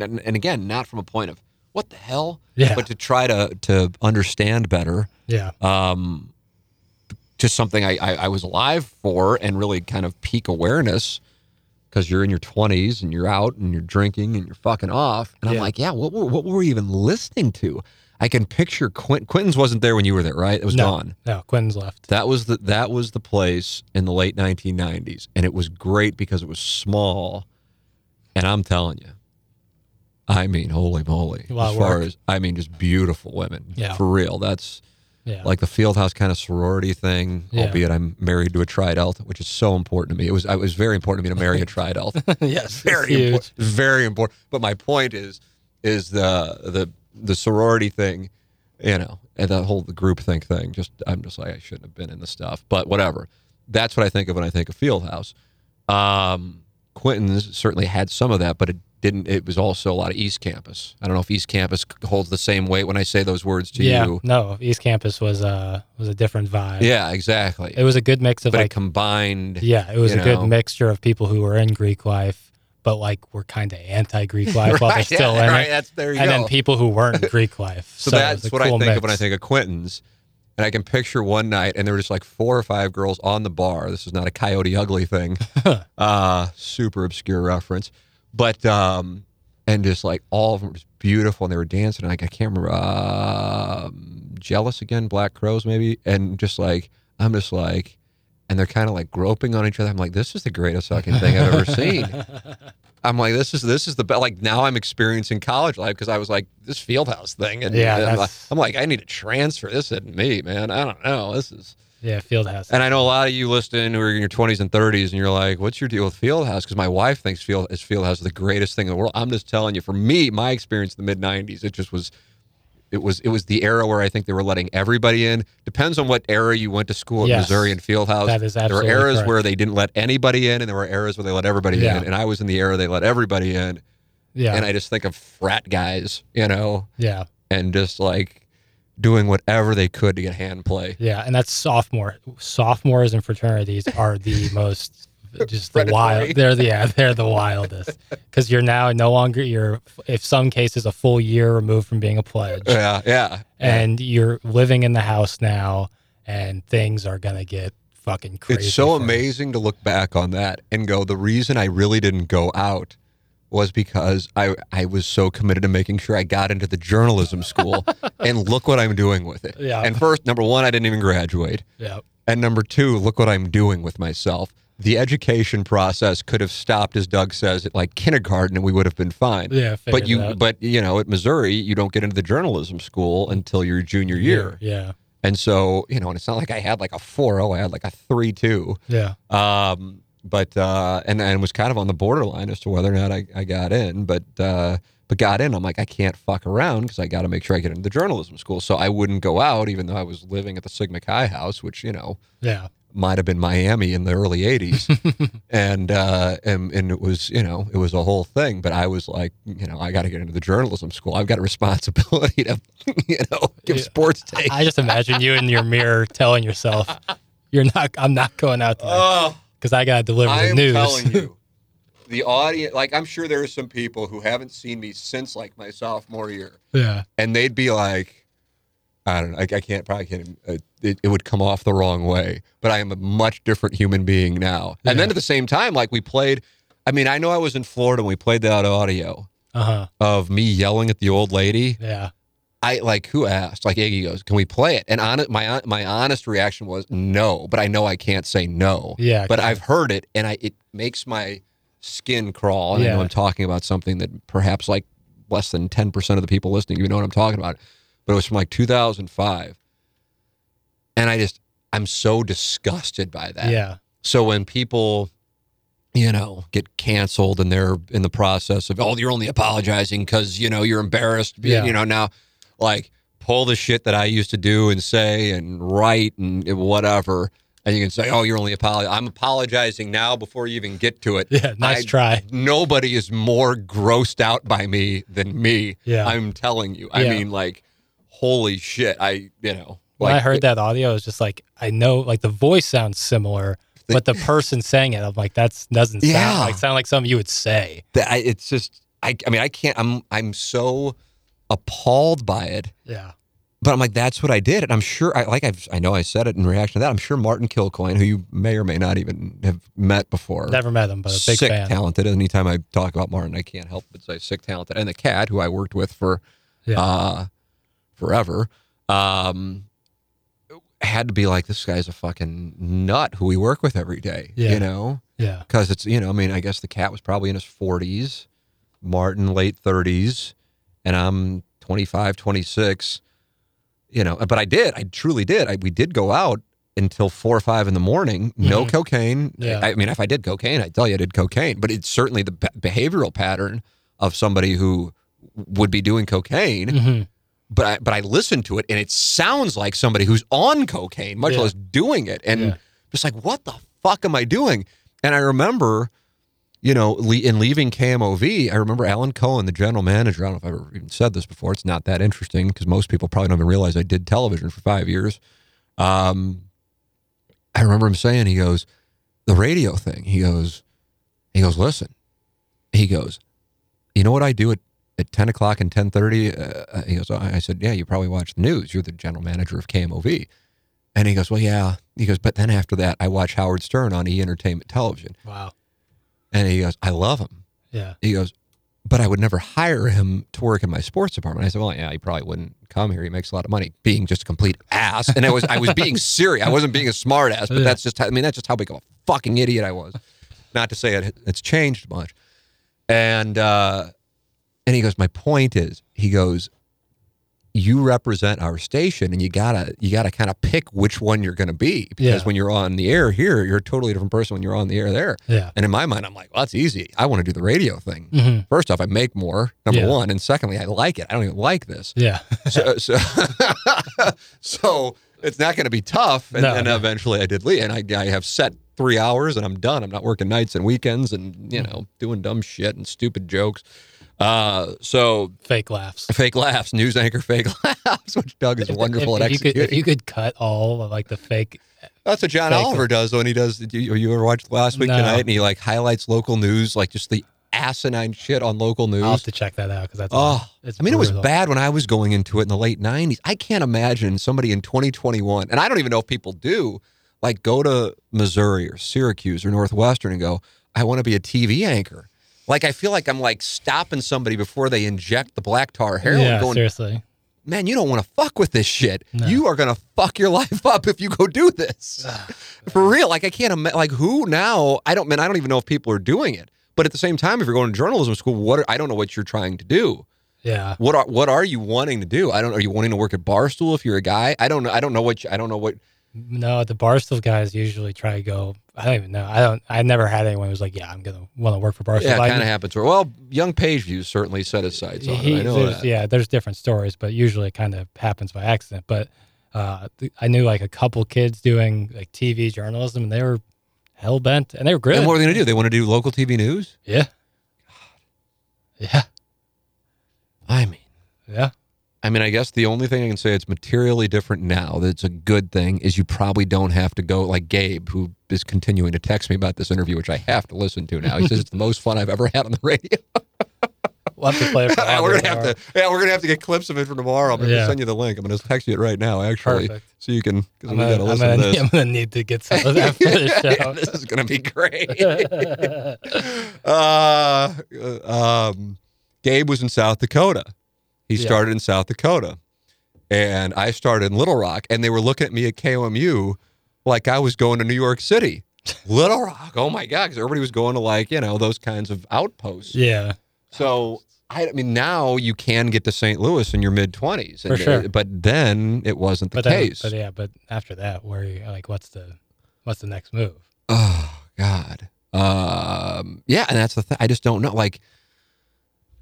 and and again, not from a point of what the hell, Yeah. but to try to to understand better. Yeah, Um, just something I, I, I was alive for and really kind of peak awareness because you're in your 20s and you're out and you're drinking and you're fucking off. And I'm like, yeah, what were, what were we even listening to? I can picture Quint, Quentin's wasn't there when you were there, right? It was no, gone. no, Quentin's left. That was the that was the place in the late 1990s, and it was great because it was small. And I'm telling you, I mean, holy moly! As far work. as I mean, just beautiful women. Yeah. for real. That's Yeah, like the Fieldhouse kind of sorority thing. Yeah. Albeit I'm married to a Tri-Delta, which is so important to me. It was it was very important to me to marry a [LAUGHS] Tri-Delta. yes, very important. Very important. But my point is, is the the the sorority thing, you know, and the whole the group think thing. Just I'm just like I shouldn't have been in the stuff, but whatever. That's what I think of when I think of Fieldhouse. Um, Quentin's certainly had some of that, but it didn't. It was also a lot of East Campus. I don't know if East Campus holds the same weight when I say those words to yeah, you. no, East Campus was a was a different vibe. Yeah, exactly. it was a good mix of but like combined. Yeah, it was a good mixture of people who were in Greek life, but like were kind of anti-Greek [LAUGHS] life while they're still yeah, in right, it, that's there you and go. then people who weren't in [LAUGHS] Greek life. So, was that's what I cool think of when I think of Quentin's. And I can picture one night, and there were just like four or five girls on the bar. This is not a Coyote Ugly thing, [LAUGHS] uh, super obscure reference, but um, and just like all of them were just beautiful, and they were dancing. Like I can't remember, um jealous again, Black Crowes maybe, and just like I'm just like, and they're kind of like groping on each other. I'm like, this is the greatest fucking thing I've ever seen. [LAUGHS] I'm like, this is this is the best. Like now, I'm experiencing college life because I was like this Fieldhouse thing, and Yeah, and I'm, like, I'm like, I need to transfer. This isn't me, man. I don't know. This is, Yeah, Fieldhouse. and I know a lot of you listening who are in your 20s and 30s, and you're like, what's your deal with Fieldhouse? Because my wife thinks Field is Fieldhouse is the greatest thing in the world. I'm just telling you, for me, my experience in the mid 90s, it just was. It was it was the era where I think they were letting everybody in. Depends on what era you went to school in Yes. Missouri and Fieldhouse. That is absolutely there were eras correct. where they didn't let anybody in, and there were eras where they let everybody Yeah. in. And I was in the era they let everybody in. yeah, And I just think of frat guys, you know, yeah, and just like doing whatever they could to get hand play. yeah, and that's sophomore. Sophomores and fraternities are the [LAUGHS] most just the wild. They're the yeah, they're the wildest because you're now no longer you're if some cases a full year removed from being a pledge. Yeah, yeah. and you're living in the house now and things are gonna get fucking crazy. It's so amazing to look back on that and go, the reason I really didn't go out was because I, I was so committed to making sure I got into the journalism school. [LAUGHS] and look what I'm doing with it. Yeah. And first, number one, I didn't even graduate. Yeah. And number two, look what I'm doing with myself. The education process could have stopped, as Doug says, at like kindergarten, and we would have been fine. Yeah, but you, but you know, at Missouri, you don't get into the journalism school until your junior year. Yeah. And so, you know, and it's not like I had like a 4-0, I had like a 3-2. Yeah. Um, but uh, and and was kind of on the borderline as to whether or not I, I got in, but uh, but got in. I'm like, I can't fuck around because I got to make sure I get into the journalism school. So I wouldn't go out, even though I was living at the Sigma Chi house, which you know Yeah. might have been Miami in the early '80s, [LAUGHS] and uh, and and it was you know it was a whole thing. But I was like, you know, I got to get into the journalism school. I've got a responsibility [LAUGHS] to you know give Yeah. sports takes. I just imagine you in your mirror telling yourself, "You're not. I'm not going out today Oh. Because I got to deliver the news. I the am telling you, [LAUGHS] the audience, like I'm sure there are some people who haven't seen me since like my sophomore year, yeah. and they'd be like, I don't know, I, I can't probably can't. Uh, it, it would come off the wrong way, but I am a much different human being now. And then at the same time, like we played. I mean, I know I was in Florida and we played that audio Uh huh. of me yelling at the old lady. Yeah. I like who asked? Like Iggy goes, "Can we play it?" And on my my honest reaction was no, but I know I can't say no. Yeah. But I've heard it, and I it makes my skin crawl. And I know I'm talking about something that perhaps like less than ten percent of the people listening even know what I'm talking about. But it was from like 2005, and I just I'm so disgusted by that. Yeah. So when people, you know, get canceled and they're in the process of, oh, you're only apologizing because, you know, you're embarrassed, Yeah. you know, now, like, pull the shit that I used to do and say and write and whatever. And you can say, oh, you're only apologizing. I'm apologizing now before you even get to it. Yeah. Nice I- try. Nobody is more grossed out by me than me. Yeah. I'm telling you. I Yeah. mean, like, holy shit. I, you know, When I heard that audio, it was just like I know, like the voice sounds similar, but the person saying it, I'm like, that doesn't Yeah. sound like sound like something you would say. that I, it's just, I, I mean, I can't, I'm, I'm so appalled by it. Yeah. But I'm like, that's what I did, and I'm sure, I like, I've, I know I said it in reaction to that. I'm sure Martin Kilcoyne, who you may or may not even have met before, Never met him, but a big sick fan. talented. Anytime I talk about Martin, I can't help but say sick talented, and the cat who I worked with for, Yeah. uh, forever, um, had to be like, this guy's a fucking nut who we work with every day, Yeah. you know, Yeah. because it's you know, I mean, I guess the cat was probably in his 40s, Martin late 30s, and I'm 25, 26 you know but i did i truly did I, we did go out until four or five in the morning no Mhm. cocaine Yeah. I, I mean if i did cocaine i'd tell you i did cocaine but it's certainly the be- behavioral pattern of somebody who would be doing cocaine hmm but I, but i listened to it and it sounds like somebody who's on cocaine much Yeah. less doing it and Yeah. just like what the fuck am i doing and i remember you know, in leaving KMOV, I remember Alan Cohen, the general manager. I don't know if I've ever even said this before. It's not that interesting because most people probably don't even realize I did television for five years. Um, I remember him saying, he goes, the radio thing. He goes, he goes, listen. He goes, you know what I do at, at 10 o'clock and 10.30? Uh, he goes, I I said, yeah, you probably watch the news. You're the general manager of KMOV. And he goes, well, yeah. He goes, but then after that, I watch Howard Stern on E! Entertainment Television. Wow. And he goes, I love him. Yeah. He goes, but I would never hire him to work in my sports department. I said, well, yeah, he probably wouldn't come here. He makes a lot of money being just a complete ass. And I was, I was being serious. I wasn't being a smart ass, but Yeah. that's just, how, I mean, that's just how big of a fucking idiot I was. Not to say it, it's changed much. And, uh, and he goes, my point is, he goes, you represent our station and you gotta, you gotta kind of pick which one you're to be because Yeah. when you're on the air here, you're a totally different person when you're on the air there. Yeah. And in my mind, I'm like, well, that's easy. I want to do the radio thing. hmm First off, I make more, number Yeah. one. And secondly, I like it. I don't even like this. Yeah. So, so, [LAUGHS] so it's not to be tough. And No, then no. eventually I did leave. And I, I have set three hours and I'm done. I'm not working nights and weekends and, you know, doing dumb shit and stupid jokes. Uh, so Fake laughs. fake laughs, news anchor fake laughs, which Doug is wonderful if, at if you could, executing. if you could cut all of like the fake. That's what John Fake Oliver does when he does. You, you ever watched Last Week No. Tonight? And he like highlights local news, like just the asinine shit on local news. I'll have to check that out because that's. Oh, it's I mean, it was bad when I was going into it in the late 90s. I can't imagine somebody in 2021, and I don't even know if people do, like go to Missouri or Syracuse or Northwestern and go, I want to be a TV anchor. Like, I feel like I'm like stopping somebody before they inject the black tar heroin, Yeah. going, seriously. man, you don't want to fuck with this shit. No. You are going to fuck your [LAUGHS] life up if you go do this. For real. Like, I can't imagine, like, who now? I don't, man, I don't even know if people are doing it. But at the same time, if you're going to journalism school, what are, I don't know what you're trying to do. Yeah. What are what are you wanting to do? I don't. Are you wanting to work at Barstool if you're a guy? I don't know. I don't know what. You, I don't know what. No, the Barstool guys usually try to go. I don't even know. I don't. I never had anyone who was like, "Yeah, I'm gonna want to work for Barstool." Yeah, it kind of happens. Well, young page views certainly set his sights on he- it. I know there's- that. Yeah, there's different stories, but usually it kind of happens by accident. But uh, I knew like a couple kids doing like TV journalism, and they were hell bent, and they were great. And what are they to do? They want to do local TV news? yeah, yeah, yeah. I mean, I guess the only thing I can say it's materially different now. That's a good thing is you probably don't have to go like Gabe, who is continuing to text me about this interview, which I have to listen to now. He says it's the most fun I've ever had on the radio. [LAUGHS] We'll have to play it. For [LAUGHS] we're gonna have to, yeah, we're gonna have to get clips of it for tomorrow. I'm gonna Yeah. send you the link. I'm gonna text you it right now, actually, Perfect. so you can because I'm we gonna, gotta listen gonna, to [LAUGHS] this. I'm gonna need to get some of that for the show. this is gonna be great. uh, um, Gabe was in South Dakota. He Yeah. started in South Dakota, and I started in Little Rock. And they were looking at me at KOMU like I was going to New York City. [LAUGHS] Little Rock, oh my god! Because everybody was going to like you know those kinds of outposts. yeah, So I, I mean, now you can get to St. Louis in your mid twenties, For sure. But then it wasn't the but then, case. but yeah, but after that, where you like, what's the what's the next move? Oh God. Um, yeah, and that's the thing. I just don't know. Like,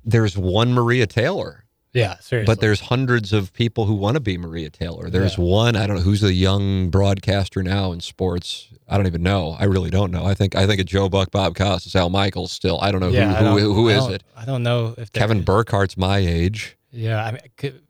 there's one Maria Taylor, Yeah, seriously. but there's hundreds of people who want to be Maria Taylor. There's Yeah. one. I don't know who's the young broadcaster now in sports. I don't even know. I really don't know. I think I think it's Joe Buck, Bob Costas, Al Michaels. Still, I don't know yeah, who don't- who, who is it. I don't know if Kevin Burkhardt's my age. Yeah, I mean, could,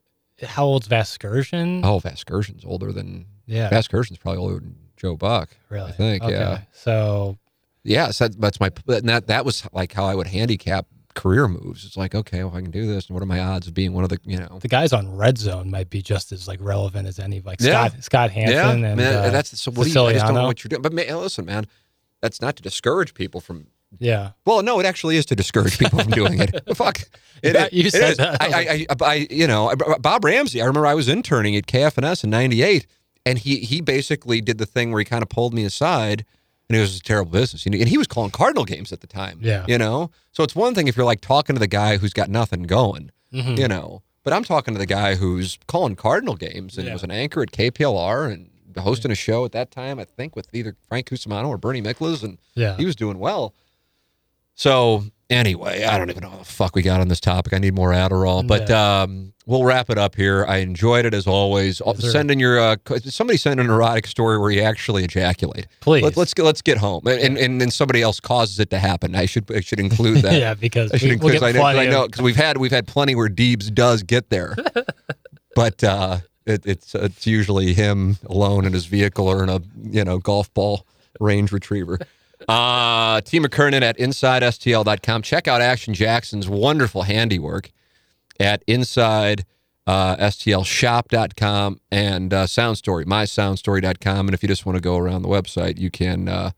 how old's Vasgersian? Oh, Vasgersian's older than yeah, Vasgersian's probably older than Joe Buck. really. I think. Okay. Yeah. So Yeah, so that's my that that was like how I would handicap career moves. It's like, okay, well, I can do this, and what are my odds of being one of the you know? the guys on Red Zone might be just as like relevant as any like Yeah. Scott Scott Hanson yeah, and man, uh, that's so. What do you? I just don't know what you're doing. But man, listen, man, that's not to discourage people from. yeah. Well, no, it actually is to discourage people from doing it. [LAUGHS] Fuck, it, Yeah, you it said that. I, I, I, I, you know, Bob Ramsey. I remember I was interning at KFNS in '98, and he he basically did the thing where he kind of pulled me aside. And it was a terrible business. And he was calling Cardinal games at the time. Yeah. You know? So it's one thing if you're like talking to the guy who's got nothing going, Mhm. you know. But I'm talking to the guy who's calling Cardinal games and Yeah. was an anchor at KPLR and hosting a show at that time, I think, with either Frank Cusimano or Bernie Miklasz, and Yeah. he was doing well. So anyway, I don't even know how the fuck we got on this topic. I need more Adderall, but um, we'll wrap it up here. I enjoyed it as always. Uh, Yes, send in your uh, somebody send an erotic story where you actually ejaculate. Please. Let, let's get let's get home, and, and then somebody else causes it to happen. I should I should include [LAUGHS] that. yeah, because I should we, we'll get I know, I know because we've had we've had plenty where Deebs does get there, [LAUGHS] but uh, it, it's it's usually him alone in his vehicle or in a you know golf ball range retriever. Uh, T McKernan at InsideSTL.com. Check out Action Jackson's wonderful handiwork at Inside. Uh, STLshop.com and uh, Sound Story, mysoundstory.com. And if you just want to go around the website, you can uh,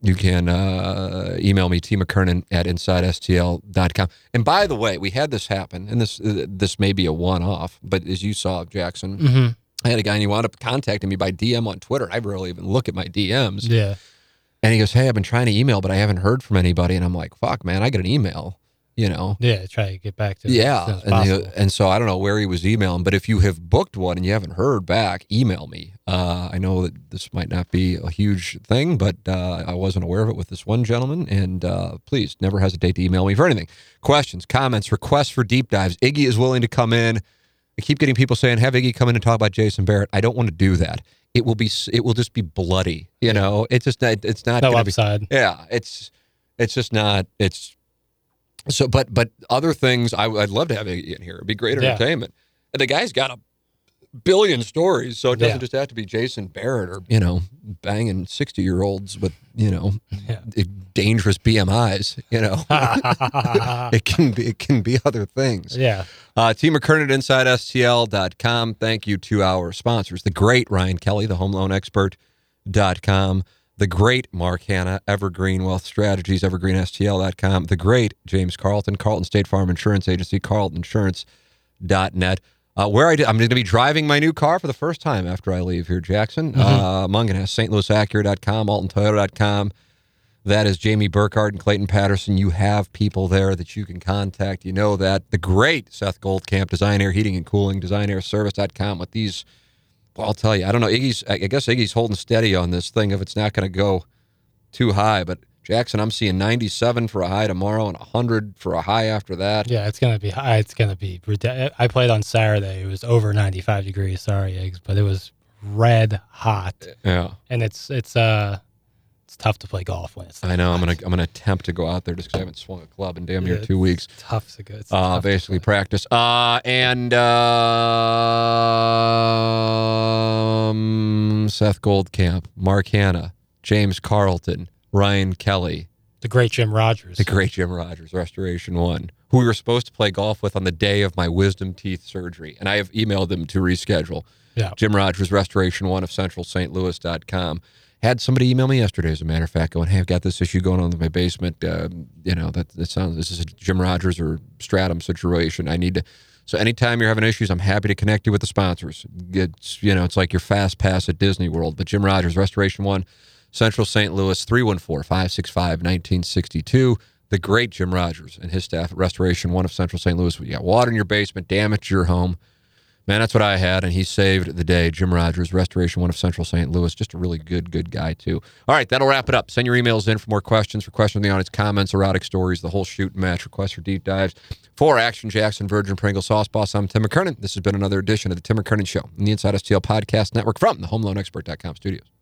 you can uh, email me, T. McKernan at InsideSTL.com. And by the way, we had this happen, and this uh, this may be a one off, but as you saw, Jackson, Mhm. I had a guy and he wound up contacting me by DM on Twitter. I rarely even look at my DMs. Yeah. And he goes, Hey, I've been trying to email, but I haven't heard from anybody. And I'm like, Fuck, man, I get an email, you know? Yeah. Try to get back to Yeah. And, he- possible. and so I don't know where he was emailing, but if you have booked one and you haven't heard back, email me. Uh, I know that this might not be a huge thing, but uh, I wasn't aware of it with this one gentleman. And uh, please never hesitate to email me for anything questions, comments, requests for deep dives. Iggy is willing to come in. I keep getting people saying, "Have Iggy come in and talk about Jason Barrett." I don't want to do that. It will be. It will just be bloody. You know, it's just not. It's not. no gonna be, upside. yeah, it's it's just not. It's so, but but other things. I, I'd love to have in here. It'd be great Yeah. entertainment. And the guy's got a billion stories, so it doesn't Yeah. just have to be Jason Barrett or you know banging sixty year olds with you know Yeah. dangerous BMIs. You know, [LAUGHS] [LAUGHS] it can be it can be other things. yeah. Uh, Team McKernan at InsideSTL.com. Thank you to our sponsors, the great Ryan Kelly, the home loan expert.com, the great Mark Hanna, Evergreen Wealth Strategies, EvergreenSTL.com, the great James Carlton, Carlton State Farm Insurance Agency, CarltonInsurance.net. Uh, where I did, I'm going to be driving my new car for the first time after I leave here, Jackson. Uh, Mungenast St. Louis Acura.com, AltonToyota.com, That is Jamie Burkhardt and Clayton Patterson. You have people there that you can contact. You know that. The great Seth Goldcamp, Design Air Heating and Cooling, designairservice.com with these. Well, I'll tell you, I don't know. Iggy's, I guess Iggy's holding steady on this thing if it's not going to go too high. But Jackson, I'm seeing 97 for a high tomorrow and 100 for a high after that. Yeah, it's gonna be high. It's gonna be. I played on Saturday. It was over 95 degrees. Sorry, eggs, but it was red hot. Yeah, and it's it's uh it's tough to play golf when it's. I know. Hot. I'm gonna I'm gonna attempt to go out there just because I haven't swung a club in damn near yeah, two weeks. Tough to go. It's uh, basically practice. Uh, and uh, um, Seth Goldcamp, Mark Hanna, James Carlton, Ryan Kelly, the great Jim Rogers, the great Jim Rogers, Restoration One, who we were supposed to play golf with on the day of my wisdom teeth surgery, and I have emailed them to reschedule. Yeah. Jim Rogers, Restoration One of CentralSt.Louis.com had somebody email me yesterday, as a matter of fact, going, "Hey, I've got this issue going on in my basement. Uh, you know, that, that sounds this is a Jim Rogers or Stratum situation. I need to." So anytime you're having issues, I'm happy to connect you with the sponsors. It's you know, it's like your fast pass at Disney World. But Jim Rogers, Restoration One, Central St. Louis, 314-565-1962. The great Jim Rogers and his staff at Restoration One of Central St. Louis. You got water in your basement, damage your home Man, that's what I had, and he saved the day. Jim Rogers, Restoration One of Central St. Louis, just a really good, good guy too. All right, that'll wrap it up. Send your emails in for more questions, for questions on the audience, comments, erotic stories, the whole shoot and match, requests for deep dives. For Action Jackson, Virgin Pringle Sauce Boss, I'm Tim McKernan. This has been another edition of the Tim McKernan Show in the Inside STL Podcast Network from the HomeLoanExpert.com studios.